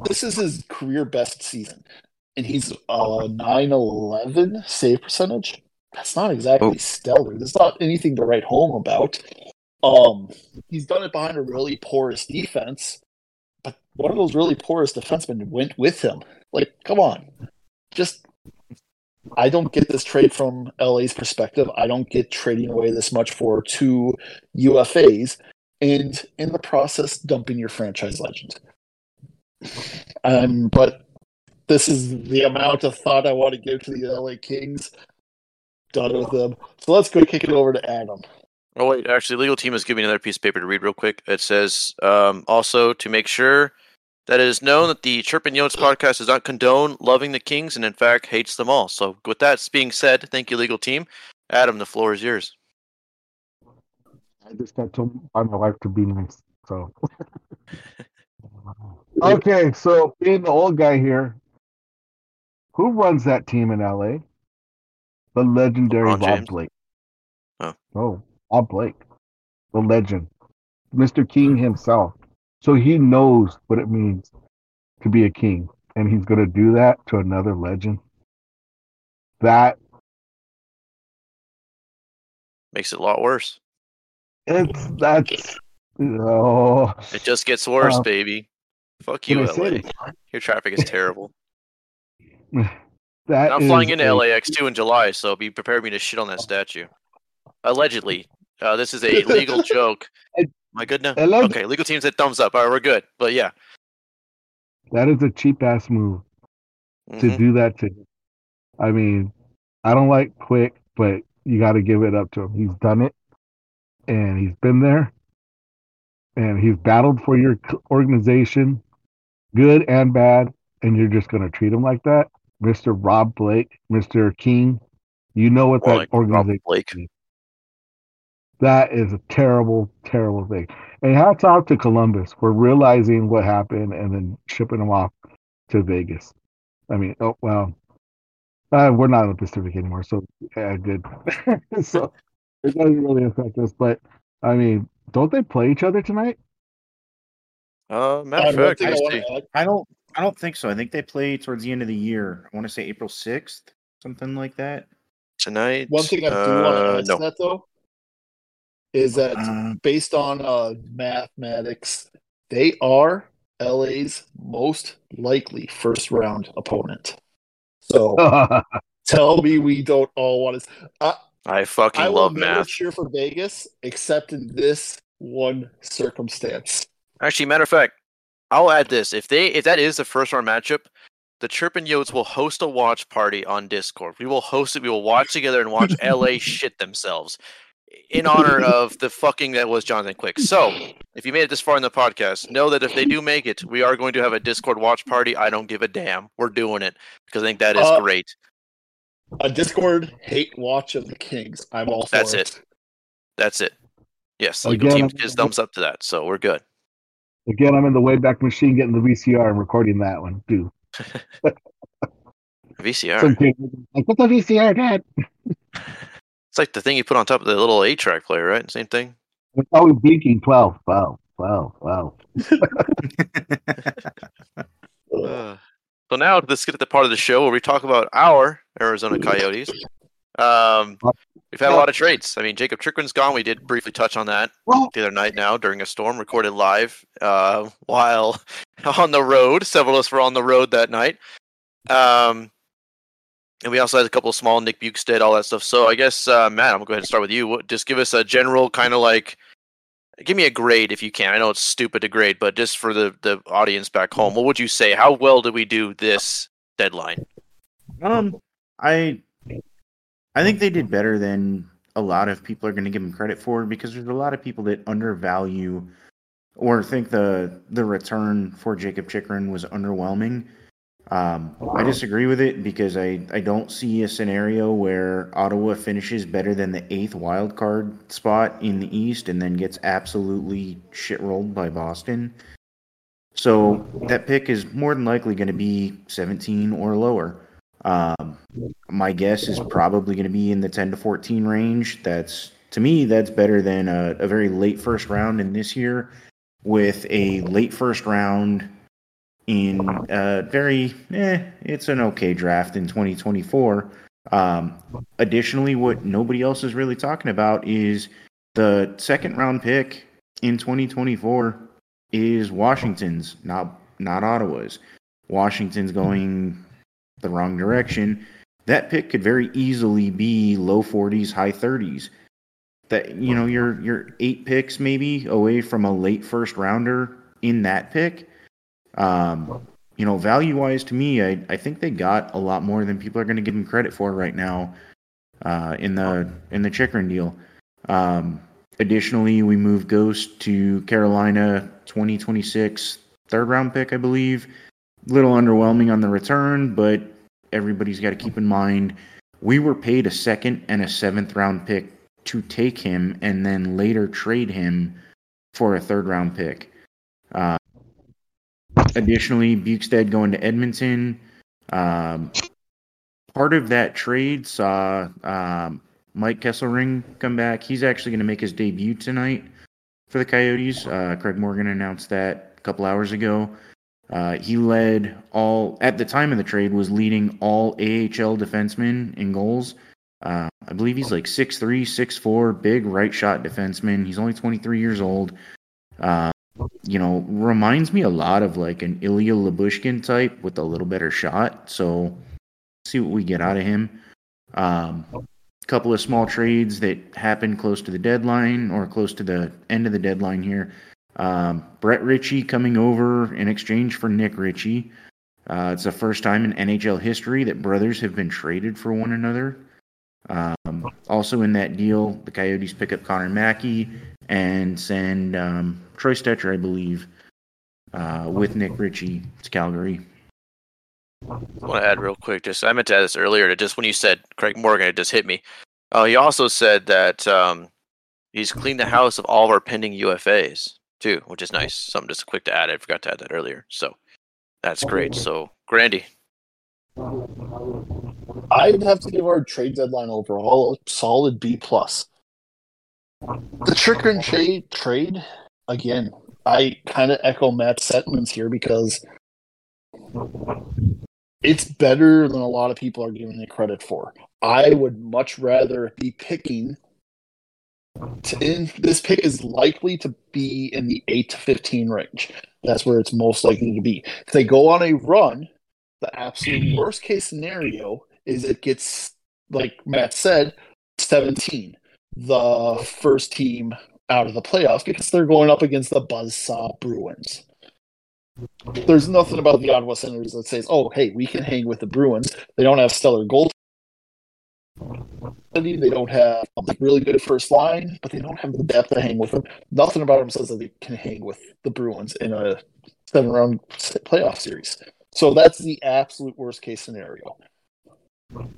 this is his career best season. And he's a 9 save percentage. That's not exactly Oh. stellar. There's not anything to write home about. Um he's done it behind a really porous defense, but one of those really porous defensemen went with him. Like, come on. Just I don't get this trade from LA's perspective. I don't get trading away this much for two UFAs and in the process dumping your franchise legend. Um, but this is the amount of thought I want to give to the LA Kings. Done with them. So let's go kick it over to Adam. Oh wait, actually, legal team is giving me another piece of paper to read real quick. It says um, also to make sure that it is known that the Chirpin Yotes podcast does not condone loving the Kings and in fact hates them all. So with that being said, thank you, legal team. Adam, the floor is yours. I just got told by my wife to be nice. So okay, so being the old guy here, who runs that team in LA? The legendary LeBron Rob James. Blake. Oh. Oh, Rob Blake, the legend, Mr. King himself. So he knows what it means to be a king, and he's going to do that to another legend. That Makes it a lot worse. it's that's oh It just gets worse, Uh, baby. Fuck you, LA. Your traffic is terrible. that I'm flying into a- LAX too in July, so be prepared me to shit on that statue. Allegedly, uh, this is a legal joke. My goodness. Alleg- Okay, legal team said thumbs up. All right, we're good. But yeah, That is a cheap ass move to Mhm. do that to him. I mean, I don't like quick, but you got to give it up to him. He's done it, and he's been there, and he's battled for your organization, good and bad, and you're just going to treat him like that, Mister Rob Blake, Mister King. You know what More that like organization. Blake. That is a terrible, terrible thing. And hats off to Columbus for realizing what happened and then shipping them off to Vegas. I mean, oh well, uh, we're not in the Pacific anymore, so yeah, good. so it doesn't really affect us. But I mean, don't they play each other tonight? Uh, matter of fact, I let me want see. to add, I don't. I don't think so. I think they play towards the end of the year. I want to say April sixth, something like that. tonight. one thing I do uh, want to add no. that though is that Uh, based on uh, mathematics, they are LA's most likely first round opponent. So tell me we don't all want to. I, I fucking I love never math. cheer for Vegas except in this one circumstance. Actually, matter of fact, I'll add this. If they if that is the first round matchup, the Chirpin Yotes will host a watch party on Discord. We will host it. We will watch together and watch LA shit themselves in honor of the fucking that was Jonathan Quick. So, if you made it this far in the podcast, know that if they do make it, we are going to have a Discord watch party. I don't give a damn. We're doing it because I think that is Uh, great. A Discord hate watch of the Kings. I'm all for That's it. it. That's it. Yes, the Again, team gives thumbs up to that, so we're good. Again, I'm in the Wayback Machine getting the VCR and recording that one too. VCR. Some kid like, "What's a VCR, Dad?" It's like the thing you put on top of the little eight track player, right? Same thing. It's always blinking. Twelve. Wow. Wow. Wow. Uh, so now let's get to the part of the show where we talk about our Arizona Coyotes. Um, we've had a lot of trades. I mean, Jakob Chychrun's gone. We did briefly touch on that Well, the other night. Now during a storm, recorded live uh, while on the road. Several of us were on the road that night. Um, and we also had a couple of small Nick Bjugstad, all that stuff. So I guess uh, Matt, I'm gonna go ahead and start with you. Just give us a general kind of like give me a grade if you can. I know it's stupid to grade, but just for the the audience back home, what would you say? How well did we do this deadline? Um, I I think they did better than a lot of people are going to give them credit for because there's a lot of people that undervalue or think the the return for Jakob Chychrun was underwhelming. Um, I disagree with it because I, I don't see a scenario where Ottawa finishes better than the eighth wild card spot in the East and then gets absolutely shit rolled by Boston. So that pick is more than likely going to be 17 or lower. Um, my guess is probably going to be in the 10 to 14 range. That's to me, that's better than a, a very late first round in this year with a late first round in a very, eh, it's an okay draft in 2024. Um, additionally, what nobody else is really talking about is the second round pick in 2024 is Washington's, not not Ottawa's. Washington's going the wrong direction. That pick could very easily be low 40s, high 30s. That you know, you're you're eight picks maybe away from a late first rounder in that pick. Um, you know, value wise to me, I, I think they got a lot more than people are going to give them credit for right now uh, in the in the Chychrun deal. Um, additionally, we moved Ghost to Carolina 2026 third round pick, I believe. Little underwhelming on the return, but everybody's got to keep in mind we were paid a second and a seventh round pick to take him and then later trade him for a third round pick. Uh, additionally, Bjugstad going to Edmonton. Um, part of that trade saw um, Mike Kesselring come back. He's actually going to make his debut tonight for the Coyotes. Uh, Craig Morgan announced that a couple hours ago. Uh, he led all at the time of the trade was leading all AHL defensemen in goals. Uh, I believe he's like 6'3", 6'4", big right shot defenseman. He's only 23 years old. Uh, you know, reminds me a lot of like an Ilya Lyubushkin type with a little better shot. So see what we get out of him. Um, couple of small trades that happened close to the deadline or close to the end of the deadline here. Um, Brett Ritchie coming over in exchange for Nick Ritchie. Uh, it's the first time in NHL history that brothers have been traded for one another. Um, also in that deal, the Coyotes pick up Connor Mackey and send um, Troy Stecher, I believe, uh, with Nick Ritchie to Calgary. I want to add real quick. Just I meant to add this earlier. Just when you said Craig Morgan, it just hit me. Uh, he also said that um, he's cleaned the house of all of our pending UFAs too, which is nice. Something just quick to add. I forgot to add that earlier. So that's great. So Grandy. I'd have to give our trade deadline overall a solid B plus. The Chychrun trade trade again. I kind of echo Matt's sentiments here because it's better than a lot of people are giving it credit for. I would much rather be picking in, this pick is likely to be in the 8 to 15 range. That's where it's most likely to be. If they go on a run, the absolute worst case scenario is it gets, like Matt said, 17, the first team out of the playoffs because they're going up against the Buzzsaw Bruins. There's nothing about the Ottawa Senators that says, oh, hey, we can hang with the Bruins. They don't have stellar gold they don't have um, a really good first line, but they don't have the depth to hang with them. Nothing about them says that they can hang with the Bruins in a seven round playoff series. So that's the absolute worst case scenario.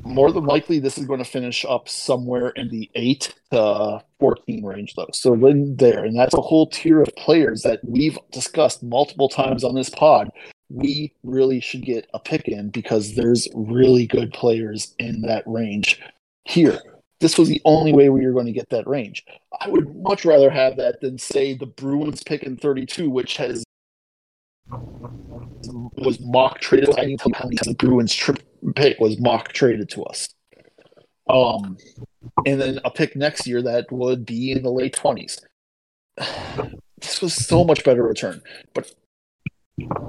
More than likely, this is going to finish up somewhere in the eight to fourteen range, though. So then there, and that's a whole tier of players that we've discussed multiple times on this pod. We really should get a pick in because there's really good players in that range here. This was the only way we were going to get that range. I would much rather have that than say the Bruins pick in 32, which has was mock traded. I need to how many the Bruins trip pick was mock traded to us. Um, and then a pick next year that would be in the late 20s. This was so much better return, but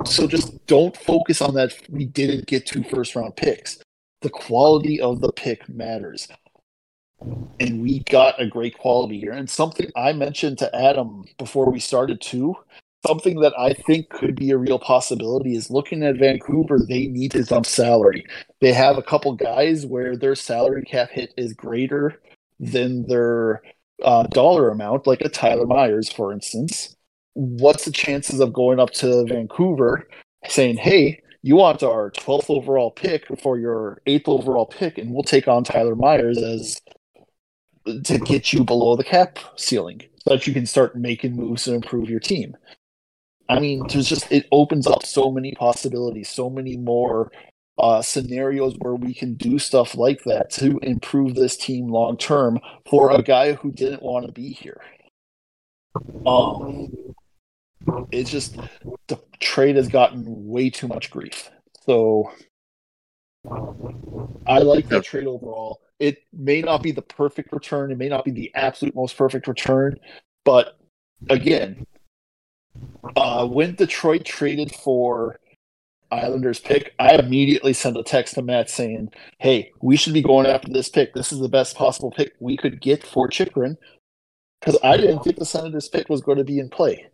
so just don't focus on that. We didn't get two first round picks the quality of the pick matters. and we got a great quality here. And something I mentioned to Adam before we started too, something that I think could be a real possibility is looking at Vancouver. They need to dump salary. They have a couple guys where their salary cap hit is greater than their uh, dollar amount, like a Tyler Myers, for instance. What's the chances of going up to Vancouver saying, "Hey, you want our 12th overall pick for your eighth overall pick, and we'll take on Tyler Myers as to get you below the cap ceiling so that you can start making moves and improve your team. I mean, there's just it opens up so many possibilities, so many more uh, scenarios where we can do stuff like that to improve this team long term for a guy who didn't want to be here. Um, it's just the trade has gotten way too much grief. So I like the trade overall. It may not be the perfect return. It may not be the absolute most perfect return, but again, uh, when Detroit traded for Islanders pick, I immediately sent a text to Matt saying, "Hey, we should be going after this pick. This is the best possible pick we could get for Chychrun." Because I didn't think the Senators pick was going to be in play.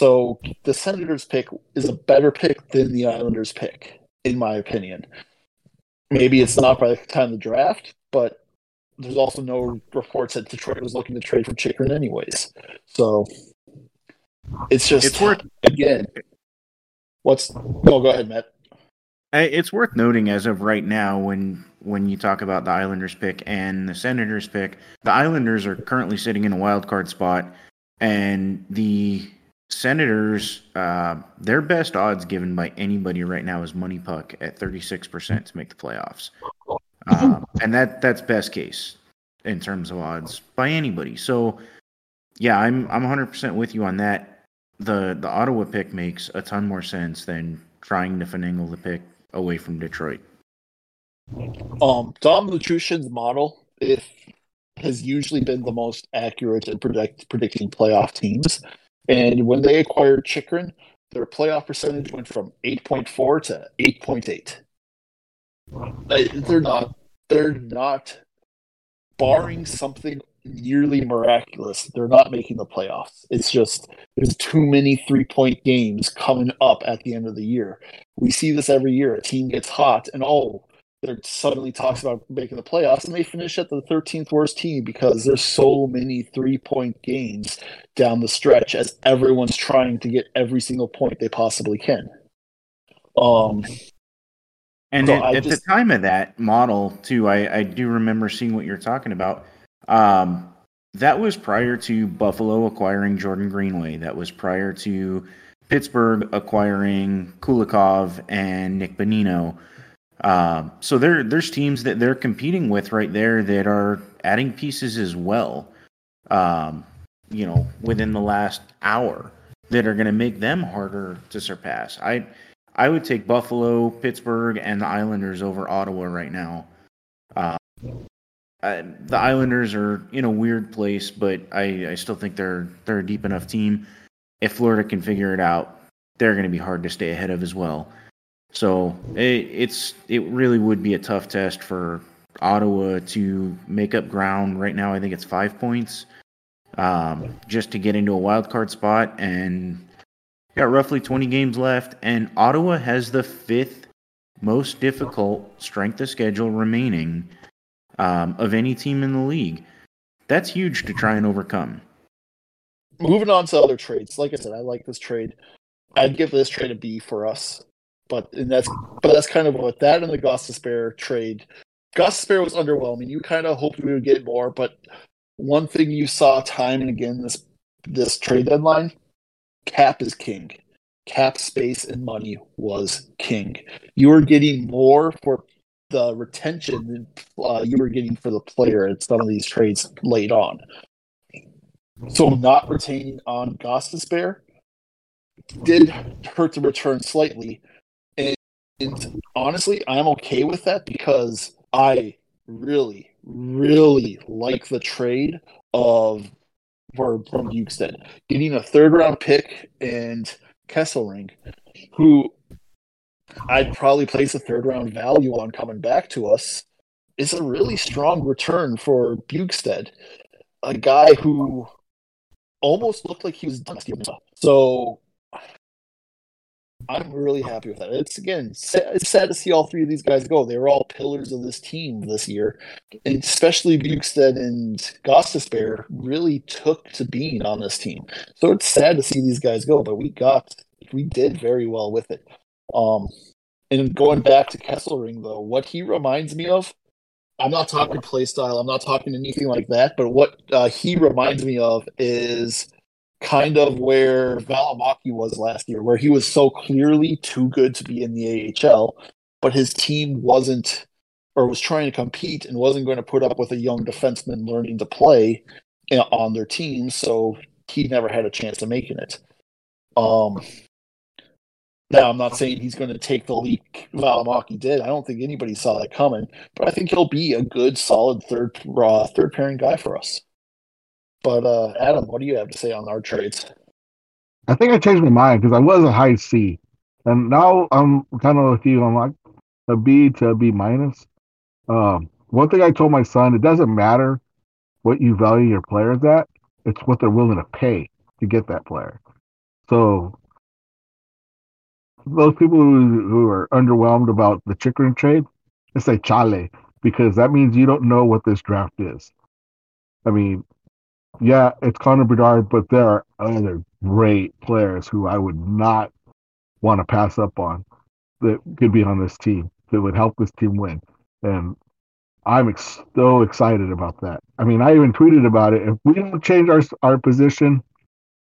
So the Senators pick is a better pick than the Islanders pick, in my opinion. Maybe it's not by the time of the draft, but there's also no reports that Detroit was looking to trade for Chychrun anyways. So it's just It's worth again. What's oh go ahead, Matt. It's worth noting as of right now when when you talk about the Islanders pick and the Senators pick, the Islanders are currently sitting in a wild card spot, and the Senators, uh, their best odds given by anybody right now is Money Puck at thirty six percent to make the playoffs, um, and that that's best case in terms of odds by anybody. So, yeah, I'm I'm 100 percent with you on that. The the Ottawa pick makes a ton more sense than trying to finagle the pick away from Detroit. Um, Dom Luszczyszyn's model if has usually been the most accurate at predict, predicting playoff teams. And when they acquired Chychrun, their playoff percentage went from 8.4 to 8.8. Uh, they're not, they're not, barring something nearly miraculous, they're not making the playoffs. It's just, there's too many three point games coming up at the end of the year. We see this every year. A team gets hot and oh, there suddenly talks about making the playoffs and they finish at the 13th worst team because there's so many three point games down the stretch as everyone's trying to get every single point they possibly can. Um, And So at, at just- the time of that model, too, I, I do remember seeing what you're talking about. Um, that was prior to Buffalo acquiring Jordan Greenway. That was prior to Pittsburgh acquiring Kulikov and Nick Bonino. Um, so there, there's teams that they're competing with right there that are adding pieces as well. Um, you know, within the last hour that are going to make them harder to surpass. I, I would take Buffalo, Pittsburgh, and the Islanders over Ottawa right now. Uh, I, the Islanders are in a weird place, but I, I still think they're they're a deep enough team. If Florida can figure it out, they're going to be hard to stay ahead of as well. So it, it's it really would be a tough test for Ottawa to make up ground. Right now, I think it's five points um, just to get into a wild card spot, and got roughly 20 games left. And Ottawa has the fifth most difficult strength of schedule remaining um, of any team in the league. That's huge to try and overcome. moving on to other trades. Like I said, I like this trade. I'd give this trade a B for us, but and that's but that's kind of what that and the Gostisbehere trade. Gostisbehere was underwhelming. You kind of hoped we would get more, but one thing you saw time and again this this trade deadline, cap is king. Cap space and money was king. You were getting more for the retention than uh, you were getting for the player at some of these trades late on. So not retaining on Gostisbehere did hurt the return slightly. Honestly, I'm okay with that because I really, really like the trade of for from Bjugstad. Getting a third round pick and Kesselring, who I'd probably place a third round value on coming back to us is a really strong return for Bjugstad, a guy who almost looked like he was done. So I'm really happy with that. It's again, sad, it's sad to see all three of these guys go. They were all pillars of this team this year, and especially Bjugstad and Gostisbehere really took to being on this team. So it's sad to see these guys go, but we got, we did very well with it. Um, and going back to Kesselring though, what he reminds me of, I'm not talking play style, I'm not talking anything like that, but what uh, he reminds me of is kind of where Valimaki was last year, where he was so clearly too good to be in the AHL, but his team wasn't or was trying to compete and wasn't going to put up with a young defenseman learning to play on their team, so he never had a chance of making it. Um, now, I'm not saying he's going to take the leap Valimaki did. I don't think anybody saw that coming, but I think he'll be a good, solid third uh, third pairing guy for us. But uh, Adam, what do you have to say on our trades? I think I changed my mind because I was a high C, and now I'm kind of with you. I'm like a B to a B minus. Um, one thing I told my son: it doesn't matter what you value your players at; it's what they're willing to pay to get that player. So those people who, who are underwhelmed about the Chychrun trade, I say chale because that means you don't know what this draft is. I mean, yeah, it's Connor Bedard, but there are other great players who I would not want to pass up on that could be on this team that would help this team win. And I'm ex- so excited about that. I mean, I even tweeted about it. If we don't change our our position,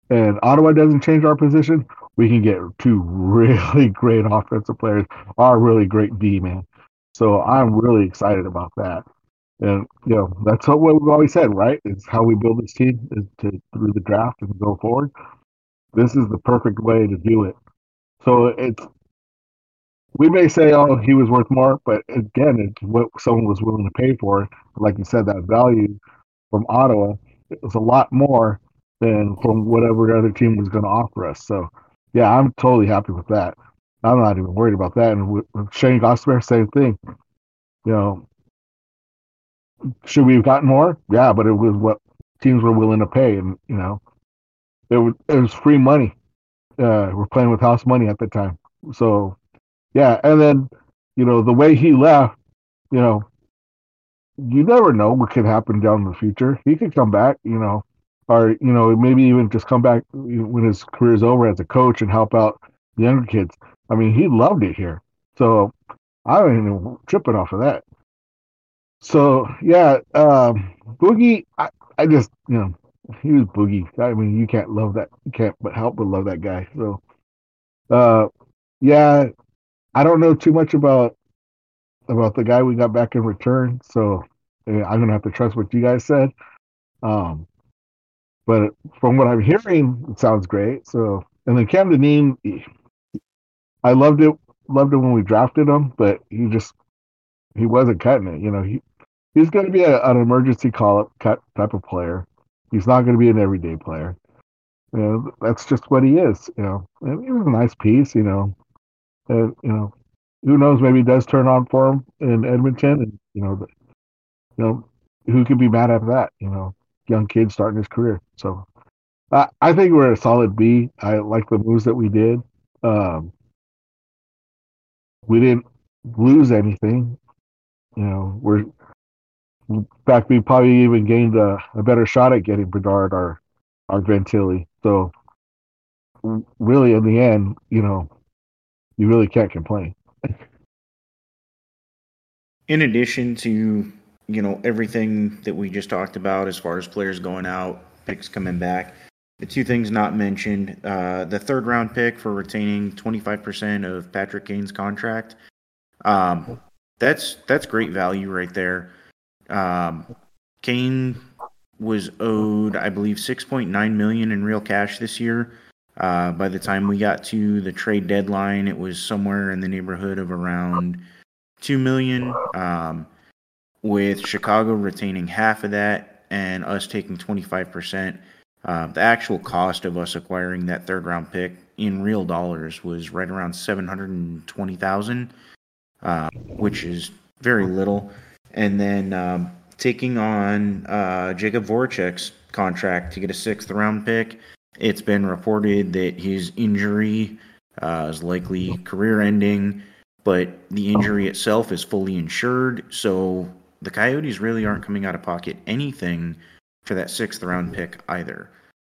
and Ottawa doesn't change our position, we can get two really great offensive players, our really great D man. So I'm really excited about that. And you know, that's what we've always said, right? It's how we build this team is to through the draft and go forward. This is the perfect way to do it. So it's we may say, oh, he was worth more, but again, it's what someone was willing to pay for. Like you said, that value from Ottawa it was a lot more than from whatever other team was going to offer us. So, yeah, I'm totally happy with that. I'm not even worried about that. And with, Shane Gostisbehere, same thing. You know, should we have gotten more? Yeah, but it was what teams were willing to pay, and you know, it was it was free money. Uh, we're playing with house money at the time, so yeah. And then you know the way he left, you know, you never know what could happen down in the future. He could come back, you know, or you know maybe even just come back when his career is over as a coach and help out the younger kids. I mean, he loved it here, so I don't even tripping off of that. So yeah, um, Boogie, I, I just you know he was Boogie. I mean, you can't love that. You can't but help but love that guy. So, uh, yeah, I don't know too much about about the guy we got back in return. So I'm gonna have to trust what you guys said. Um, but from what I'm hearing, it sounds great. So, and then Cam Dineen, I loved it. Loved it when we drafted him, but he just he wasn't cutting it. You know, he he's going to be a, an emergency call up type of player. He's not going to be an everyday player. You know, that's just what he is. You know, and he was a nice piece. You know, and you know, who knows? Maybe does turn on for him in Edmonton, and you know, the, you know, who could be mad at that? You know, young kid starting his career. So, I, I think we're a solid B. I like the moves that we did. Um, we didn't lose anything. You know, we're in fact, we probably even gained a, a better shot at getting Bedard or our Fantilli. So really, in the end, you know, you really can't complain. in addition to you know everything that we just talked about as far as players going out, picks coming back. The two things not mentioned: uh, the third round pick for retaining twenty five percent of Patrick Kane's contract. Um, that's that's great value right there. Um, Kane was owed, I believe, 6.9 million in real cash this year. Uh, by the time we got to the trade deadline, it was somewhere in the neighborhood of around two million. Um, with Chicago retaining half of that and us taking 25 percent. Uh, the actual cost of us acquiring that third round pick in real dollars was right around 720,000, uh, which is very little. And then um, taking on uh, Jakub Voracek's contract to get a sixth round pick. It's been reported that his injury uh, is likely career ending, but the injury itself is fully insured. So the Coyotes really aren't coming out of pocket anything for that sixth round pick either.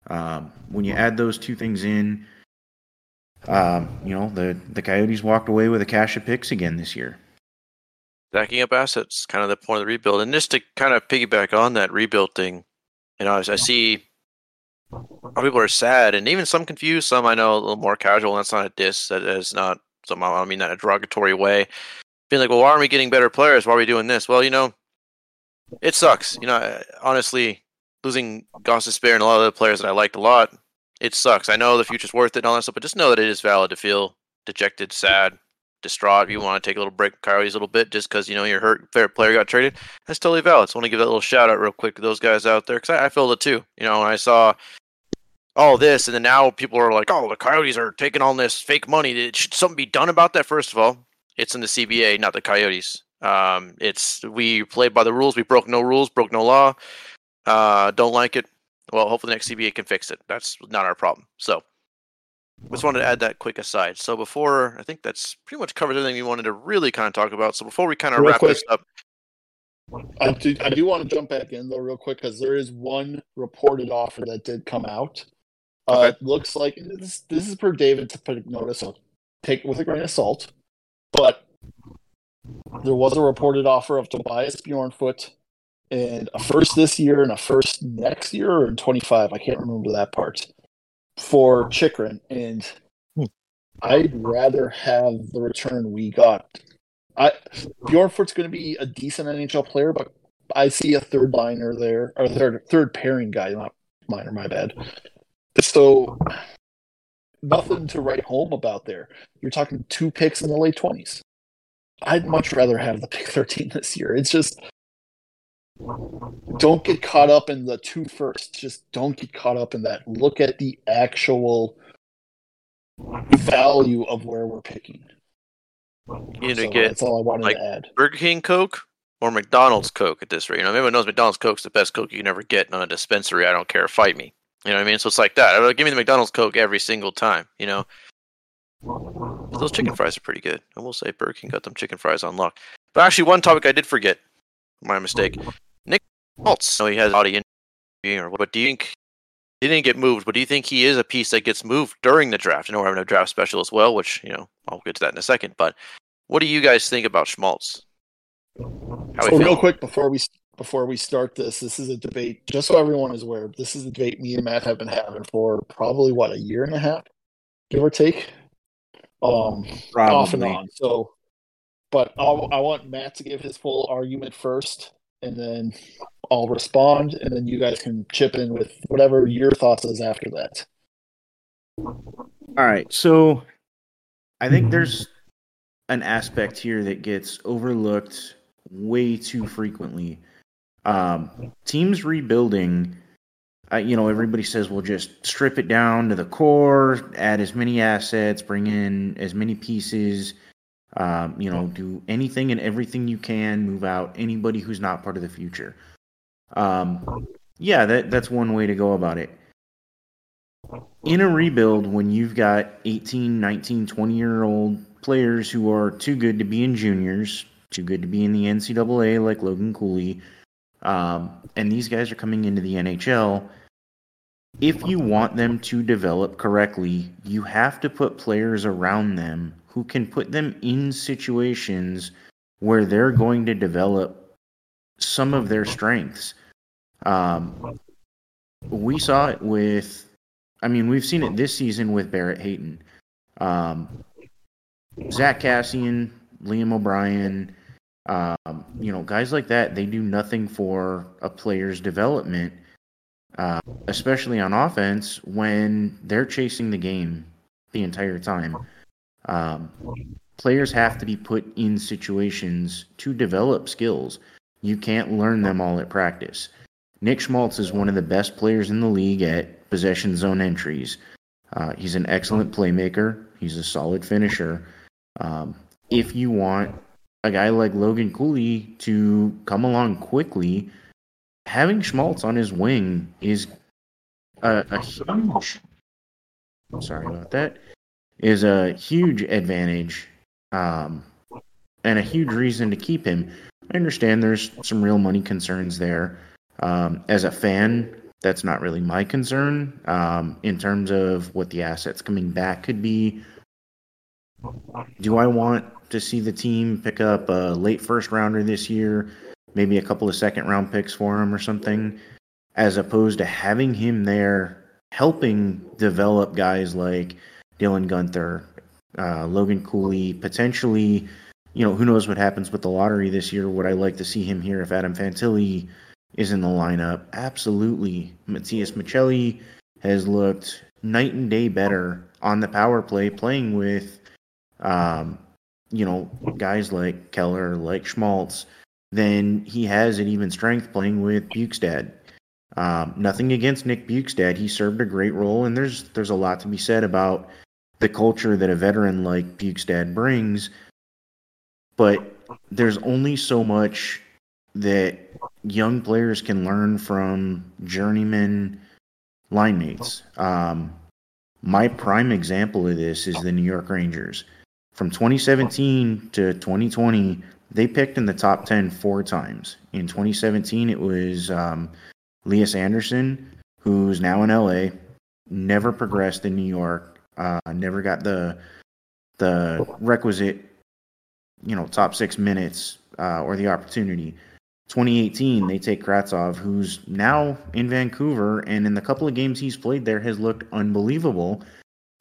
Um, when you add those two things in, um, you know the the Coyotes walked away with a cache of picks again this year. Stacking up assets, kind of the point of the rebuild, and just to kind of piggyback on that rebuild thing, you know, I, I see people are sad and even some confused. Some I know a little more casual. That's not a diss. That is not some. I don't mean that in a derogatory way. Being like, well, why aren't we getting better players? Why are we doing this? Well, you know, it sucks. You know, honestly, losing Gostisbehere and a lot of the players that I liked a lot, it sucks. I know the future's worth it and all that stuff, but just know that it is valid to feel dejected, sad, distraught. If you want to take a little break, Coyotes a little bit, just because you know your hurt favorite player got traded, that's totally valid. So I want to give that little shout out real quick to those guys out there because I, I felt it too. You know, when I saw all this, and then now people are like, "Oh, the Coyotes are taking on this fake money. It should something be done about that?" First of all, it's in the CBA, not the Coyotes. Um, it's we played by the rules. We broke no rules, broke no law. Uh, don't like it. Well, hopefully the next CBA can fix it. That's not our problem. So, just wanted to add that quick aside. So before, I think that's pretty much covers everything we wanted to really kind of talk about. So before we kind of Real wrap quick. this up, I do, I do want to jump back in though, real quick, because there is one reported offer that did come out. Uh, Okay. Looks like this, this is per David to put notice, so take it with a grain of salt. But there was a reported offer of Tobias Bjornfot and a first this year and a first next year or in 25. I can't remember that part for Chychrun. And Hmm. I'd rather have the return we got. I Bjornfot's going to be a decent NHL player, but I see a third liner there, or third third pairing guy, not minor. My bad. So nothing to write home about there. You're talking two picks in the late twenties. I'd much rather have the pick thirteen this year. It's just don't get caught up in the two first. Just don't get caught up in that. Look at the actual value of where we're picking. you need So to get that's all I wanted like, to add. Burger King Coke or McDonald's Coke at this rate. You know, everyone knows McDonald's Coke's the best Coke you can ever get on a dispensary. I don't care. Fight me. You know what I mean? So it's like that. Give me the McDonald's Coke every single time. You know, those chicken fries are pretty good. I will say Burger King got them chicken fries on lock. But actually, one topic I did forget. My mistake. Nick Schmaltz. I know he has body injury or what, but do you think he didn't get moved? But do you think he is a piece that gets moved during the draft? I know we're having a draft special as well, which you know I'll get to that in a second. But what do you guys think about Schmaltz? How So real quick before we before we start this, this is a debate. Just so everyone is aware, this is a debate me and Matt have been having for probably what a year and a half, give or take, um, off and on. So, but I'll, I want Matt to give his full argument first, and then I'll respond, and then you guys can chip in with whatever your thoughts is after that. All right. So I think there's an aspect here that gets overlooked way too frequently. Um, teams rebuilding, uh, you know, everybody says, we'll just strip it down to the core, add as many assets, bring in as many pieces, um, you know, do anything and everything you can, move out anybody who's not part of the future. Um, yeah, that, that's one way to go about it in a rebuild when you've got 18 19 20 year old players who are too good to be in juniors too good to be in the ncaa like logan cooley um, and these guys are coming into the nhl if you want them to develop correctly you have to put players around them who can put them in situations where they're going to develop some of their strengths um, we saw it with I mean, we've seen it this season with Barrett Hayton. Um, Zack Kassian, Liam O'Brien, um, you know, guys like that, they do nothing for a player's development, uh, especially on offense when they're chasing the game the entire time. Um, players have to be put in situations to develop skills. You can't learn them all at practice. Nick Schmaltz is one of the best players in the league at possession zone entries. Uh, he's an excellent playmaker. He's a solid finisher. Um, if you want a guy like Logan Cooley to come along quickly, having Schmaltz on his wing is a, a huge. Sorry about that. Is a huge advantage, um, and a huge reason to keep him. I understand there's some real money concerns there. Um, as a fan, that's not really my concern. Um, in terms of what the assets coming back could be, do I want to see the team pick up a late first rounder this year, maybe a couple of second round picks for him or something, as opposed to having him there helping develop guys like Dylan Guenther, uh, Logan Cooley, potentially, you know, who knows what happens with the lottery this year? Would I like to see him here if Adam Fantilli is in the lineup? Absolutely. Matias Maccelli has looked night and day better on the power play, playing with, um, you know, guys like Keller, like Schmaltz, than he has at even strength playing with Bjugstad. Um, nothing against Nick Bjugstad. He served a great role, and there's there's a lot to be said about the culture that a veteran like Bjugstad brings. But there's only so much that young players can learn from journeyman line mates. Um, my prime example of this is the New York Rangers. From 2017 to 2020, they picked in the top 10 four times. In 2017, it was um, Lias Andersson, who's now in LA, never progressed in New York, uh, never got the the requisite, you know, top six minutes uh, or the opportunity. 2018, they take Kravtsov, who's now in Vancouver, and in the couple of games he's played there, has looked unbelievable.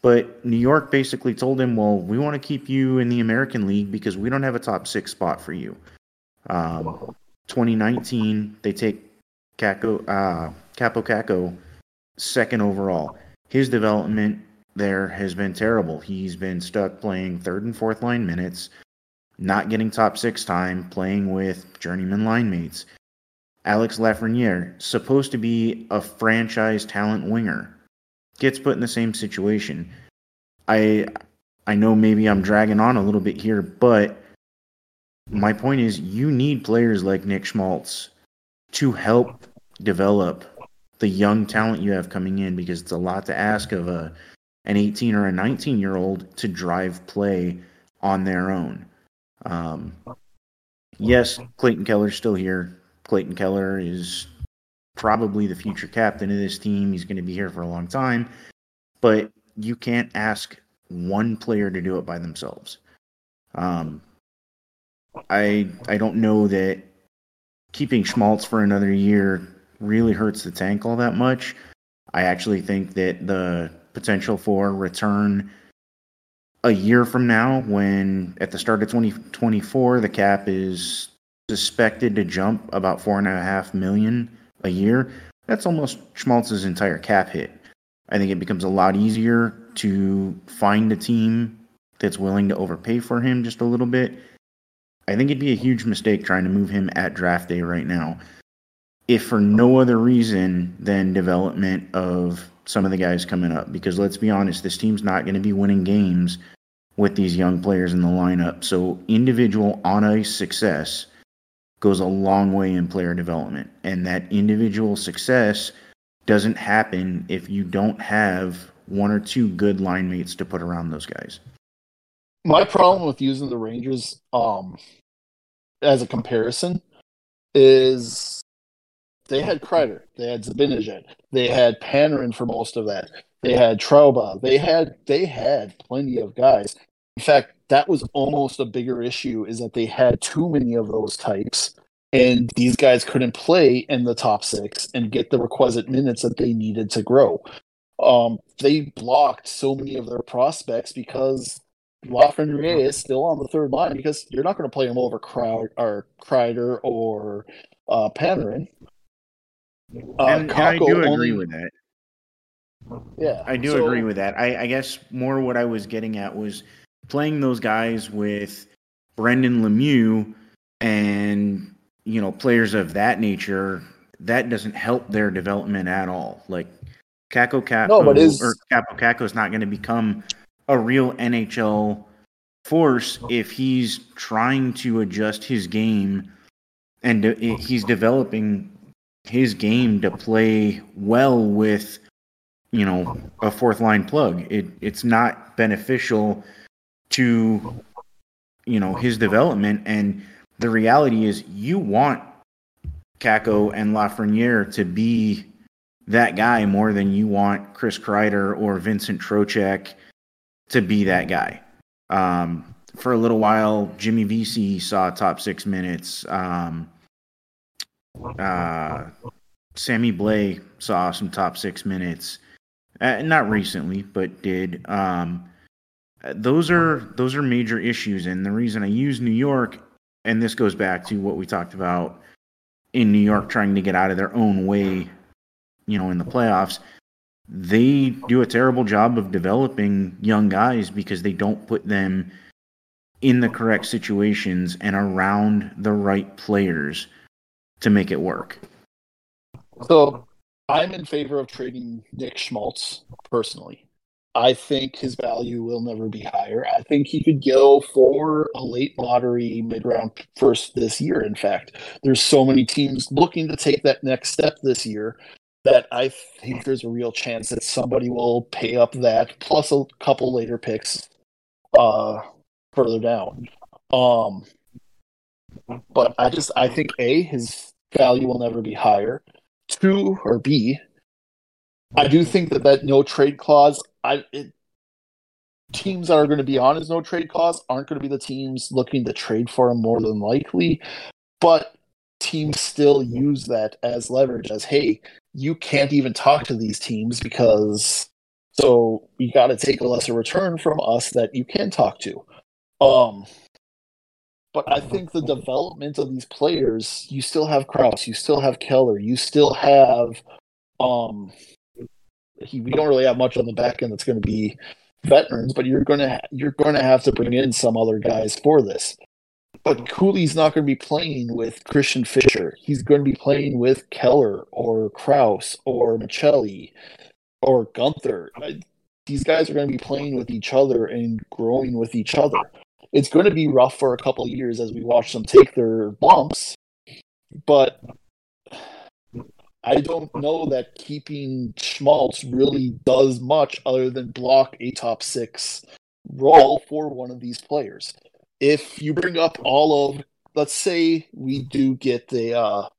But New York basically told him, "Well, we want to keep you in the American League because we don't have a top six spot for you." Um, 2019, they take Kakko, uh, Kaapo Kakko second overall. His development there has been terrible. He's been stuck playing third and fourth line minutes not getting top six time, playing with journeyman line mates. Alex Lafreniere, supposed to be a franchise talent winger, gets put in the same situation. I I know maybe I'm dragging on a little bit here, but my point is you need players like Nick Schmaltz to help develop the young talent you have coming in because it's a lot to ask of a an 18 or a 19 year old to drive play on their own. Um, yes, Clayton Keller's still here. Clayton Keller is probably the future captain of this team. He's going to be here for a long time, but you can't ask one player to do it by themselves. Um, I I don't know that keeping Schmaltz for another year really hurts the tank all that much. I actually think that the potential for return a year from now, when at the start of 2024, the cap is suspected to jump about four and a half million a year, that's almost Schmaltz's entire cap hit. I think it becomes a lot easier to find a team that's willing to overpay for him just a little bit. I think it'd be a huge mistake trying to move him at draft day right now. If for no other reason than development of some of the guys coming up. Because let's be honest, this team's not going to be winning games with these young players in the lineup. So individual on ice success goes a long way in player development. And that individual success doesn't happen if you don't have one or two good line mates to put around those guys. My problem with using the Rangers um as a comparison is they had Kreider, they had Zibanejad, they had Panarin for most of that. They had Trouba. They had they had plenty of guys. In fact, that was almost a bigger issue is that they had too many of those types and these guys couldn't play in the top 6 and get the requisite minutes that they needed to grow. Um, they blocked so many of their prospects because Lafreniere is still on the third line because you're not going to play him over Crowd or Kreider or uh, Panarin. Uh, and, and I do agree only, with that. Yeah, I do so, agree with that. I, I guess more what I was getting at was playing those guys with Brendan Lemieux and you know players of that nature. That doesn't help their development at all. Like Kaapo Kakko no, but is... or Kaapo Kakko is not going to become a real NHL force if he's trying to adjust his game and de- he's developing his game to play well with you know a fourth line plug it it's not beneficial to you know his development and the reality is you want Kakko and Lafreniere to be that guy more than you want Chris Kreider or Vincent Trocheck to be that guy. Um, for a little while, Jimmy Vesey saw top six minutes. Um, uh, Sammy Blais saw some top six minutes. Uh, not recently, but did. Um, those are those are major issues, and the reason I use New York, and this goes back to what we talked about in New York trying to get out of their own way, you know, in the playoffs. They do a terrible job of developing young guys because they don't put them in the correct situations and around the right players to make it work. So I'm in favor of trading Nick Schmaltz personally. I think his value will never be higher. I think he could go for a late lottery mid round first this year. In fact, there's so many teams looking to take that next step this year that I think there's a real chance that somebody will pay up that plus a couple later picks uh, further down. Um, but I just I think a his value will never be higher. Two or B, I do think that that no trade clause. I it, teams that are going to be on his no trade clause aren't going to be the teams looking to trade for him more than likely, but teams still use that as leverage. As hey, you can't even talk to these teams because so you got to take a lesser return from us that you can talk to. Um, but I think the development of these players, you still have Crouse, you still have Keller, you still have um he, we don't really have much on the back end that's going to be veterans, but you're going to you're going to have to bring in some other guys for this. But Cooley's not going to be playing with Christian Fischer. He's going to be playing with Keller or Crouse or Maccelli or Guenther. These guys are going to be playing with each other and growing with each other it's going to be rough for a couple of years as we watch them take their bumps. But I don't know that keeping Schmaltz really does much other than block a top six role for one of these players. If you bring up all of, let's say we do get the uh,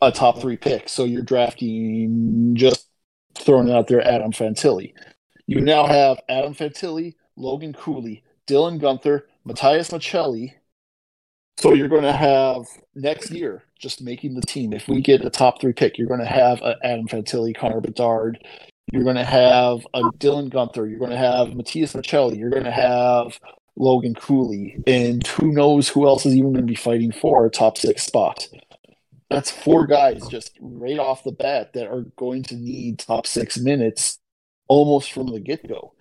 a top three pick, so you're drafting just throwing it out there Adam Fantilli. You now have Adam Fantilli, Logan Cooley, Dylan Guenther, Matias Maccelli. So you're going to have next year just making the team. If we get a top three pick, you're going to have Adam Fantilli, Connor Bedard. You're going to have a Dylan Guenther. You're going to have Matias Maccelli. You're going to have Logan Cooley. And who knows who else is even going to be fighting for a top six spot. That's four guys just right off the bat that are going to need top six minutes almost from the get go.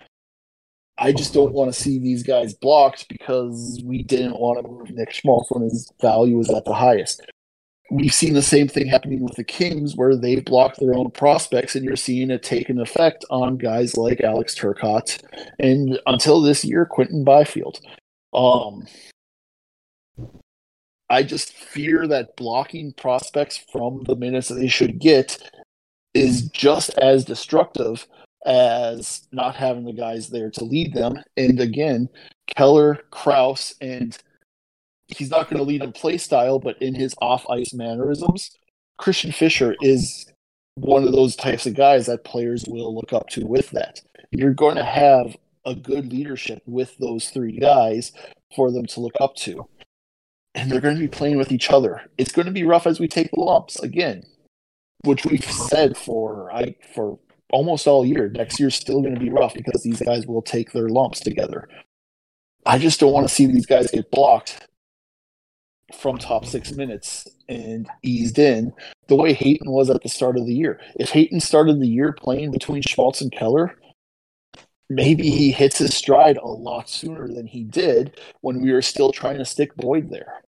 I just don't want to see these guys blocked because we didn't want to move Nick Schmaltz when his value was at the highest. We've seen the same thing happening with the Kings where they've blocked their own prospects, and you're seeing it take an effect on guys like Alex Turcotte and until this year, Quinton Byfield. Um, I just fear that blocking prospects from the minutes that they should get is just as destructive as not having the guys there to lead them. And again, Keller, Crouse, and he's not going to lead in play style, but in his off ice mannerisms, Christian Fischer is one of those types of guys that players will look up to with that. You're going to have a good leadership with those three guys for them to look up to. And they're going to be playing with each other. It's going to be rough as we take the lumps again, which we've said for I for almost all year. Next year's still going to be rough because these guys will take their lumps together. I just don't want to see these guys get blocked from top six minutes and eased in the way Hayton was at the start of the year. If Hayton started the year playing between Schmaltz and Keller, maybe he hits his stride a lot sooner than he did when we were still trying to stick Boyd there.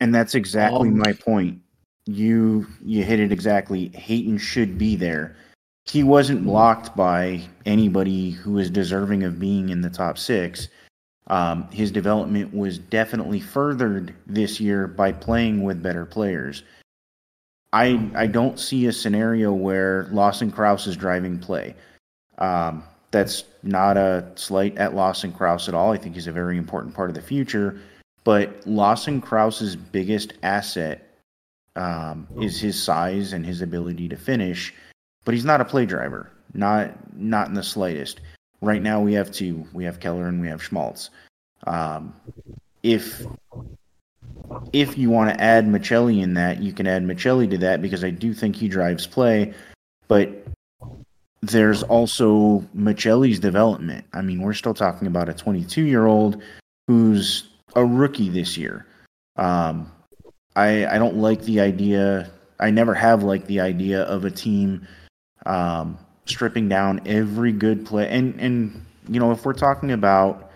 And that's exactly um, my point. You you hit it exactly. Hayton should be there he wasn't blocked by anybody who was deserving of being in the top six. Um, his development was definitely furthered this year by playing with better players. I I don't see a scenario where Lawson Crouse is driving play. Um, that's not a slight at Lawson Crouse at all. I think he's a very important part of the future. But Lawson Crouse's biggest asset um, is his size and his ability to finish. But he's not a play driver, not not in the slightest. Right now we have two. We have Keller and we have Schmaltz. Um, if if you want to add Maccelli in that, you can add Maccelli to that because I do think he drives play. But there's also Maccelli's development. I mean, we're still talking about a 22 year old who's a rookie this year. Um, I I don't like the idea. I never have liked the idea of a team um, stripping down every good play. And and you know, if we're talking about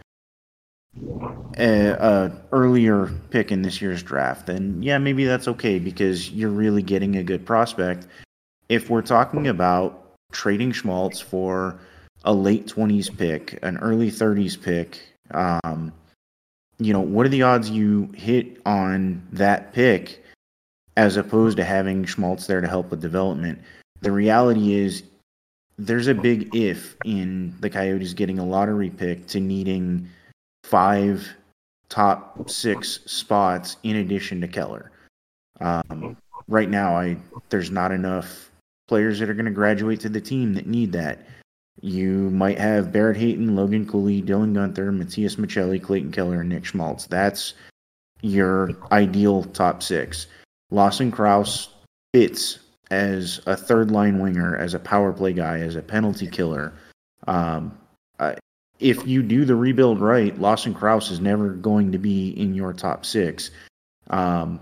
a, a, earlier pick in this year's draft, then yeah, maybe that's okay because you're really getting a good prospect. If we're talking about trading Schmaltz for a late 20s pick, an early 30s pick, um, you know, what are the odds you hit on that pick as opposed to having Schmaltz there to help with development? The reality is there's a big if in the Coyotes getting a lottery pick to needing five top six spots in addition to Keller. Um, right now, I there's not enough players that are going to graduate to the team that need that. You might have Barrett Hayton, Logan Cooley, Dylan Guenther, Matias Maccelli, Clayton Keller, and Nick Schmaltz. That's your ideal top six. Lawson Crouse fits as a third line winger, as a power play guy, as a penalty killer. Um, if you do the rebuild right, Lawson Crouse is never going to be in your top six. Um,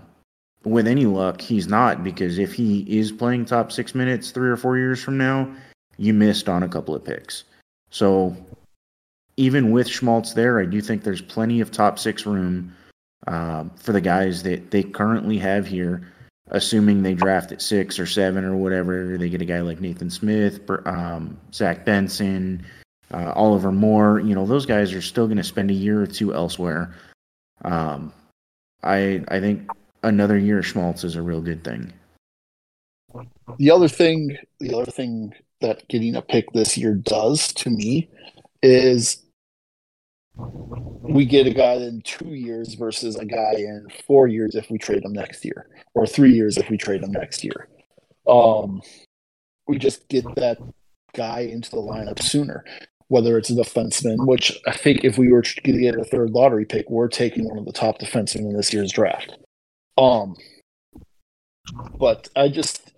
with any luck, he's not because if he is playing top six minutes three or four years from now, you missed on a couple of picks. So even with Schmaltz there, I do think there's plenty of top six room uh, for the guys that they currently have here assuming they draft at six or seven or whatever, they get a guy like Nathan Smith, um, Zach Benson, uh, Oliver Moore. You know, those guys are still going to spend a year or two elsewhere. Um, I I think another year of Schmaltz is a real good thing. The other thing, the other thing that getting a pick this year does to me is we get a guy in two years versus a guy in four years if we trade him next year, or three years if we trade him next year. Um, we just get that guy into the lineup sooner, whether it's a defenseman, which I think if we were to get a third lottery pick, we're taking one of the top defensemen in this year's draft. Um, but I just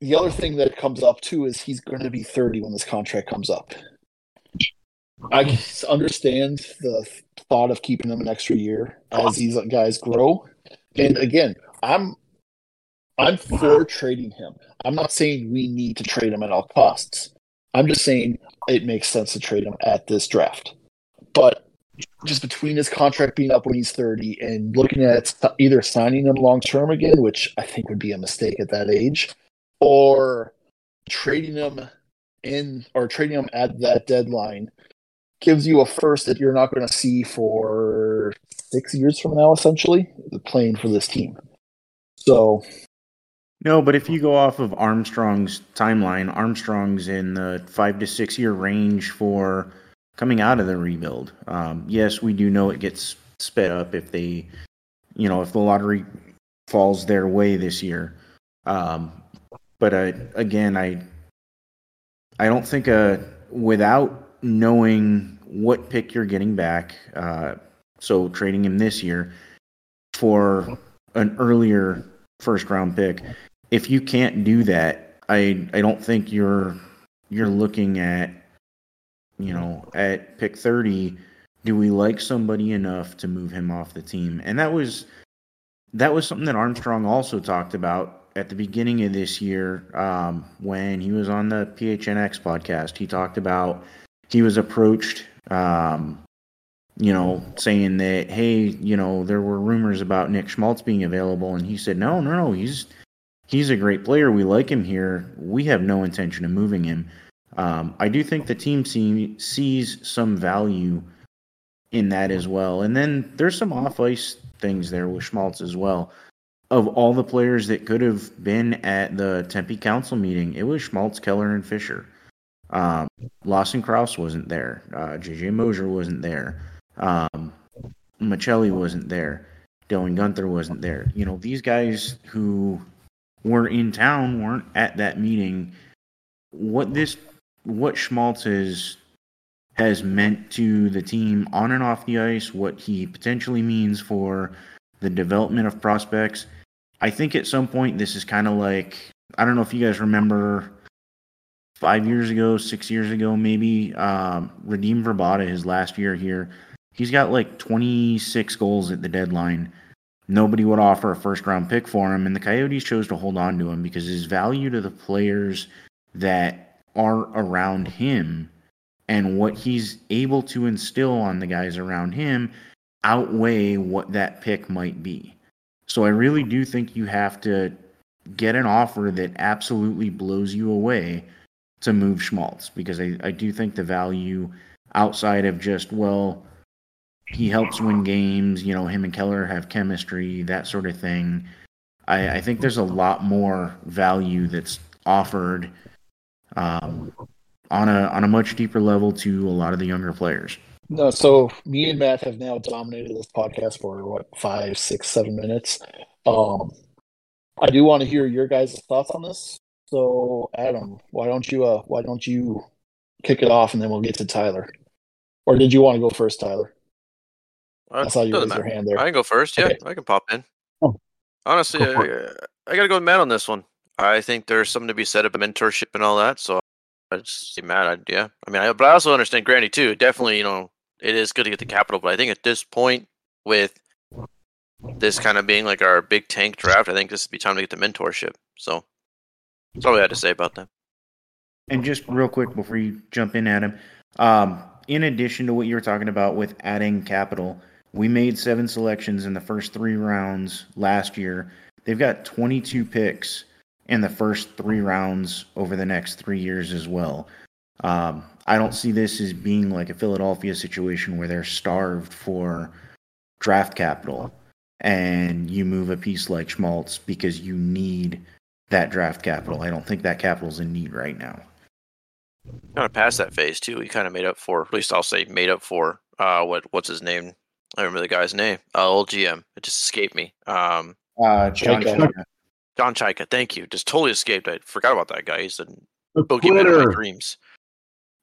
the other thing that comes up too is he's going to be 30 when this contract comes up. I understand the thought of keeping them an extra year as these guys grow. And again, I'm I'm for trading him. I'm not saying we need to trade him at all costs. I'm just saying it makes sense to trade him at this draft. But just between his contract being up when he's 30 and looking at either signing him long term again, which I think would be a mistake at that age, or trading him in or trading him at that deadline gives you a first that you're not going to see for six years from now, essentially, the playing for this team. So. No, but if you go off of Armstrong's timeline, Armstrong's in the five to six year range for coming out of the rebuild. Um, yes, we do know it gets sped up if they, you know, if the lottery falls their way this year. Um, but uh, again, I, I don't think uh, without knowing what pick you're getting back. Uh, so trading him this year for an earlier first round pick. If you can't do that, I I don't think you're you're looking at you know at pick 30 do we like somebody enough to move him off the team and that was that was something that armstrong also talked about at the beginning of this year um, when he was on the phnx podcast he talked about he was approached, um, you know, saying that, hey, you know, there were rumors about Nick Schmaltz being available, and he said, no, no, no, he's he's a great player. We like him here. We have no intention of moving him. Um, I do think the team see, sees some value in that as well. And then there's some off ice things there with Schmaltz as well. Of all the players that could have been at the Tempe Council meeting, it was Schmaltz, Keller, and Fischer. Um, Lawson Crouse wasn't there. Uh, JJ Moser wasn't there. Um, Maccelli wasn't there. Dylan Guenther wasn't there. You know, these guys who were in town weren't at that meeting. What this, what Schmaltz is has meant to the team on and off the ice, what he potentially means for the development of prospects. I think at some point this is kind of like I don't know if you guys remember five years ago, six years ago, maybe um, Radim Vrbata his last year here. He's got like 26 goals at the deadline. Nobody would offer a first round pick for him, and the Coyotes chose to hold on to him because his value to the players that are around him and what he's able to instill on the guys around him outweigh what that pick might be. So I really do think you have to get an offer that absolutely blows you away to move Schmaltz because I, I do think the value outside of just, well, he helps win games, you know, him and Keller have chemistry, that sort of thing. I, I think there's a lot more value that's offered um, on a on a much deeper level to a lot of the younger players. No, so me and Matt have now dominated this podcast for what five, six, seven minutes. Um, I do want to hear your guys' thoughts on this. So, Adam, why don't you uh, why don't you kick it off, and then we'll get to Tyler. Or did you want to go first, Tyler? Uh, I saw you raise your hand there. I can go first. Yeah, Okay. I can pop in. Oh. Honestly, Go I, I got to go with Matt on this one. I think there's something to be said about mentorship and all that. So I just see Matt. I, yeah, I mean, I, but I also understand Grandy too. Definitely, you know, it is good to get the capital, but I think at this point, with this kind of being like our big tank draft, I think this would be time to get the mentorship. So that's all we had to say about that. And just real quick before you jump in, Adam, um, in addition to what you were talking about with adding capital, we made seven selections in the first three rounds last year. They've got 22 picks in the first three rounds over the next three years as well. Um, I don't see this as being like a Philadelphia situation where they're starved for draft capital and you move a piece like Schmaltz because you need that draft capital. I don't think that capital's in need right now. Kind of past that phase too. We kind of made up for, at least I'll say, made up for. Uh, what what's his name? I remember the guy's name. Uh, old GM. It just escaped me. Um, Uh, John Chayka. Chayka. John Chayka, thank you. Just totally escaped. I forgot about that guy. He's the The bogeyman of my dreams.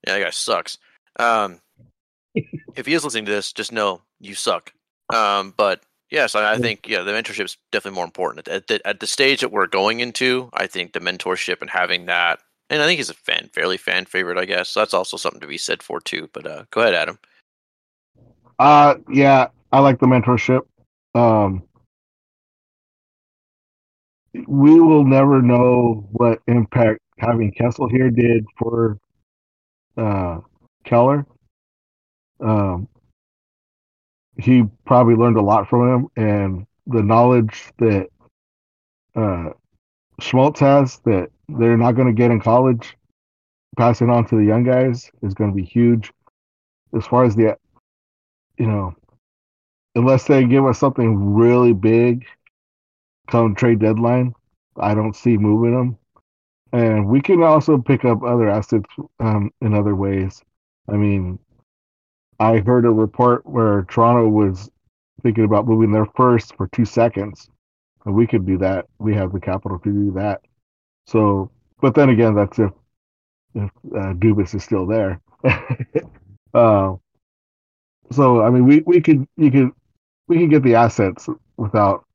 Yeah, that guy sucks. Um, if he is listening to this, just know you suck. Um, but yes, I, think yeah, the mentorship is definitely more important at the at the stage that we're going into. I think the mentorship and having that, and I think he's a fan, fairly fan favorite, I guess. So that's also something to be said for too. But uh, go ahead, Adam. Uh, yeah, I like the mentorship. Um, we will never know what impact having Kessel here did for uh, Keller. Um, he probably learned a lot from him, and the knowledge that uh, Schmaltz has that they're not going to get in college, passing on to the young guys is going to be huge. As far as the you know, unless they give us something really big come trade deadline, I don't see moving them. And we can also pick up other assets um, in other ways. I mean, I heard a report where Toronto was thinking about moving their first for two seconds, and we could do that. We have the capital to do that. So, but then again, that's if if uh, Dubas is still there. uh, so I mean, we we could you could we could get the assets without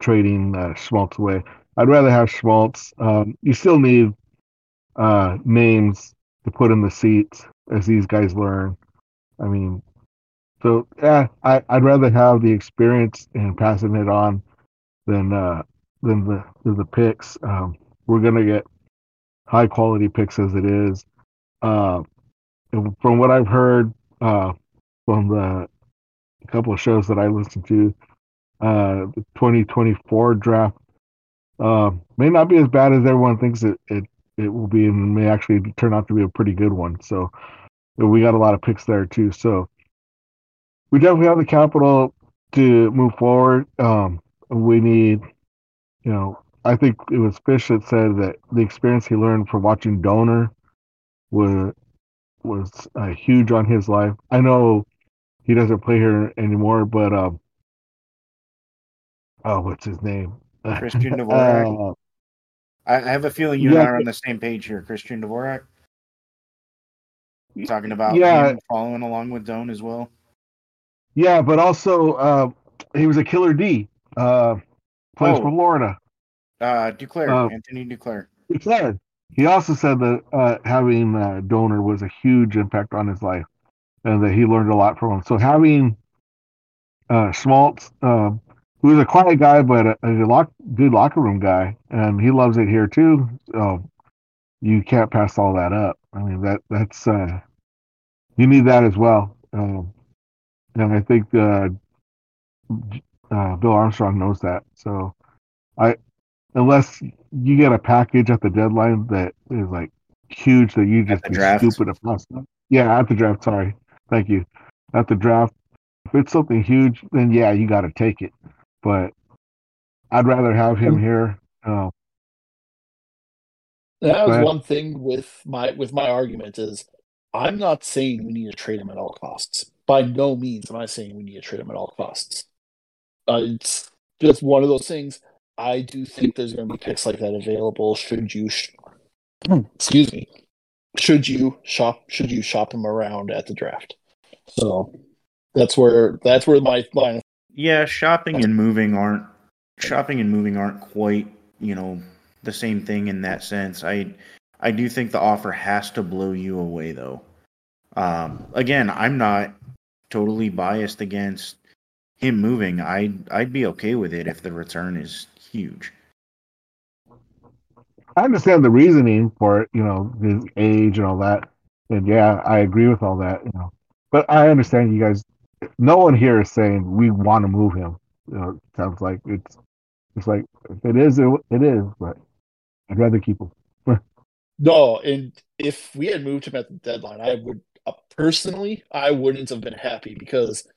trading uh, Schmaltz away. I'd rather have Schmaltz. Um, you still need uh, names to put in the seats as these guys learn. I mean, so yeah, I, I'd rather have the experience in passing it on than uh, than the than the picks. Um, we're gonna get high quality picks as it is. Uh, and from what I've heard uh, from the couple of shows that I listened to, uh, the 2024 draft uh, may not be as bad as everyone thinks it, it it will be, and may actually turn out to be a pretty good one. So we got a lot of picks there too. So we definitely have the capital to move forward. Um, we need, you know, I think it was Fish that said that the experience he learned from watching Donor was was uh, huge on his life. I know he doesn't play here anymore, but um, oh, what's his name? Christian Dvorak. Uh, I have a feeling you Yeah, and I are on the same page here. Christian Dvorak. Talking about Yeah. following along with Doan as well. yeah, but also uh, he was a killer D. Uh, plays Oh. for Florida. Uh, Duclair, Uh, Anthony Duclair. Said he also said that uh, having uh, donor was a huge impact on his life, and that he learned a lot from him. So having uh, Schmaltz, uh, who's a quiet guy but a, a lock, good locker room guy, and he loves it here too. So you can't pass all that up. I mean that that's uh, you need that as well. Um, and I think uh, uh, Bill Armstrong knows that. So I unless you get a package at the deadline that is like huge that you just the be draft. stupid to pass. Yeah, at the draft. Sorry, thank you. At the draft, if it's something huge, then yeah, you got to take it. But I'd rather have him here. Uh, That was Go one thing with my with my argument is I'm not saying we need to trade him at all costs. By no means am I saying we need to trade him at all costs. Uh, it's just one of those things. I do think there's going to be picks like that available. Should you, sh- excuse me, should you shop? Should you shop him around at the draft? So that's where that's where my line. of- Yeah, shopping and moving aren't shopping and moving aren't quite, you know, the same thing in that sense. I I do think the offer has to blow you away though. Um again, I'm not totally biased against him moving. I I'd be okay with it if the return is huge. I understand the reasoning for it, you know, his age and all that. And yeah, I agree with all that, you know. But I understand you guys. No one here is saying we want to move him. You know, it sounds like it's it's like if it is, it, it is. But I'd rather keep him. No, and if we had moved him at the deadline, I would uh, personally I wouldn't have been happy because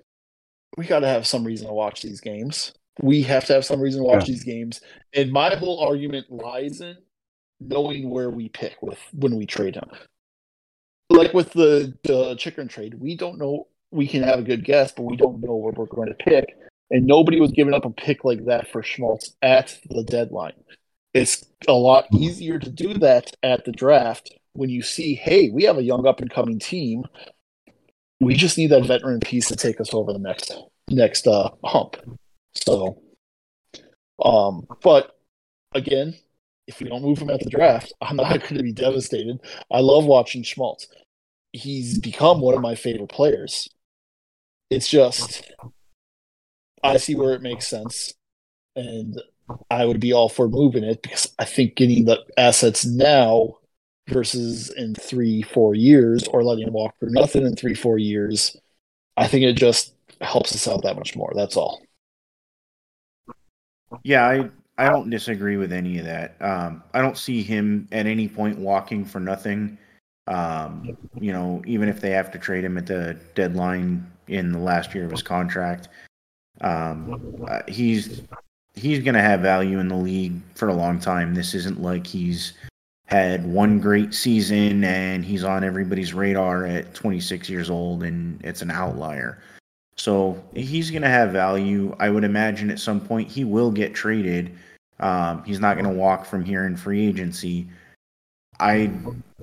we got to have some reason to watch these games. We have to have some reason to watch Yeah. these games, and my whole argument lies in knowing where we pick with when we trade him. Like with the the chicken trade, we don't know. We can have a good guess, but we don't know where we're going to pick. And nobody was giving up a pick like that for Schmaltz at the deadline. It's a lot easier to do that at the draft when you see, hey, we have a young up and coming team. We just need that veteran piece to take us over the next next uh, hump. So, um, but again, if we don't move him at the draft, I'm not going to be devastated. I love watching Schmaltz. He's become one of my favorite players. It's just, I see where it makes sense, and I would be all for moving it because I think getting the assets now versus in three, four years, or letting him walk for nothing in three, four years, I think it just helps us out that much more. That's all. Yeah, I I don't disagree with any of that. Um, I don't see him at any point walking for nothing. Um, you know, even if they have to trade him at the deadline in the last year of his contract, um, uh, he's he's going to have value in the league for a long time. This isn't like he's had one great season and he's on everybody's radar at 26 years old and it's an outlier. So he's going to have value. I would imagine at some point he will get traded. Um, he's not going to walk from here in free agency. I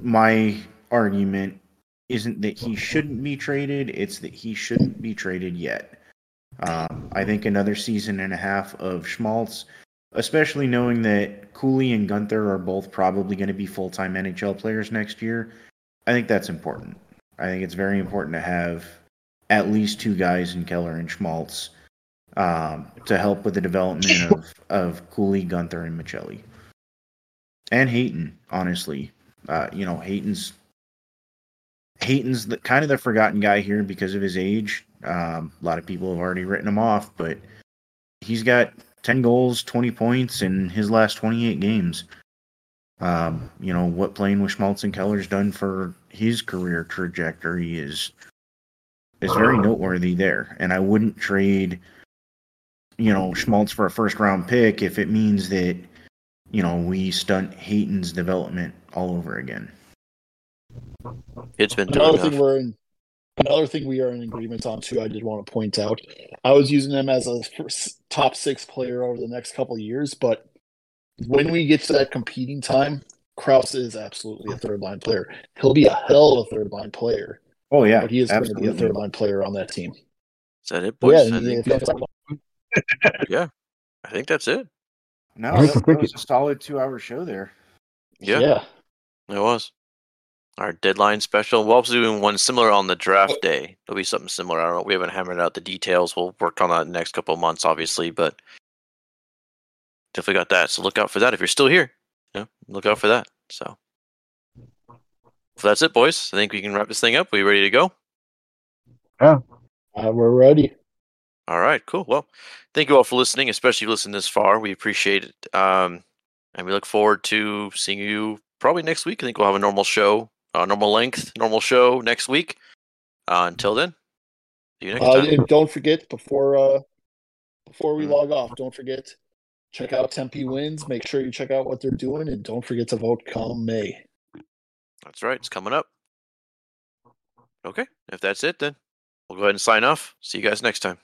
my argument isn't that he shouldn't be traded; it's that he shouldn't be traded yet. Um, I think another season and a half of Schmaltz, especially knowing that Cooley and Guenther are both probably going to be full time NHL players next year, I think that's important. I think it's very important to have at least two guys in Keller and Schmaltz um, to help with the development of, of Cooley, Guenther, and Maccelli. And Hayton, honestly. Uh, you know, Hayton's Hayton's the, kind of the forgotten guy here because of his age. Um, a lot of people have already written him off, but he's got 10 goals, 20 points in his last 28 games. Um, you know, what playing with Schmaltz and Keller's done for his career trajectory is is very noteworthy there. And I wouldn't trade, you know, Schmaltz for a first round pick if it means that, you know, we stunt Hayton's development all over again. It's been doing Another enough. thing we're in, another thing we are in agreement on too. I did want to point out. I was using him as a first- top six player over the next couple of years, but when we get to that competing time, Crouse is absolutely a third line player. He'll be a hell of a third line player, Oh yeah, but he is going to be a third line player on that team. Is that it, Yeah, boys? I, and think, if you I think that's it. No, I hate to that, that was a solid two hour show there. Yeah, yeah. it was. Our deadline special. We'll also be doing one similar on the draft day. There'll be something similar. I don't know. We haven't hammered out the details. We'll work on that in the next couple of months, obviously, but definitely got that. So look out for that if you're still here. Yeah, look out for that. So, so that's it, boys. I think we can wrap this thing up. we ready to go? Uh, we're ready. All right, cool. Well, thank you all for listening, especially if you listened this far. We appreciate it. Um, and we look forward to seeing you probably next week. I think we'll have a normal show, uh, normal length, normal show next week. Uh, until then, see you next Uh, time. and don't forget before uh, before we Mm. log off, don't forget check out Tempe Wins. Make sure you check out what they're doing, and don't forget to vote come May. That's right. It's coming up. Okay. If that's it, then we'll go ahead and sign off. See you guys next time.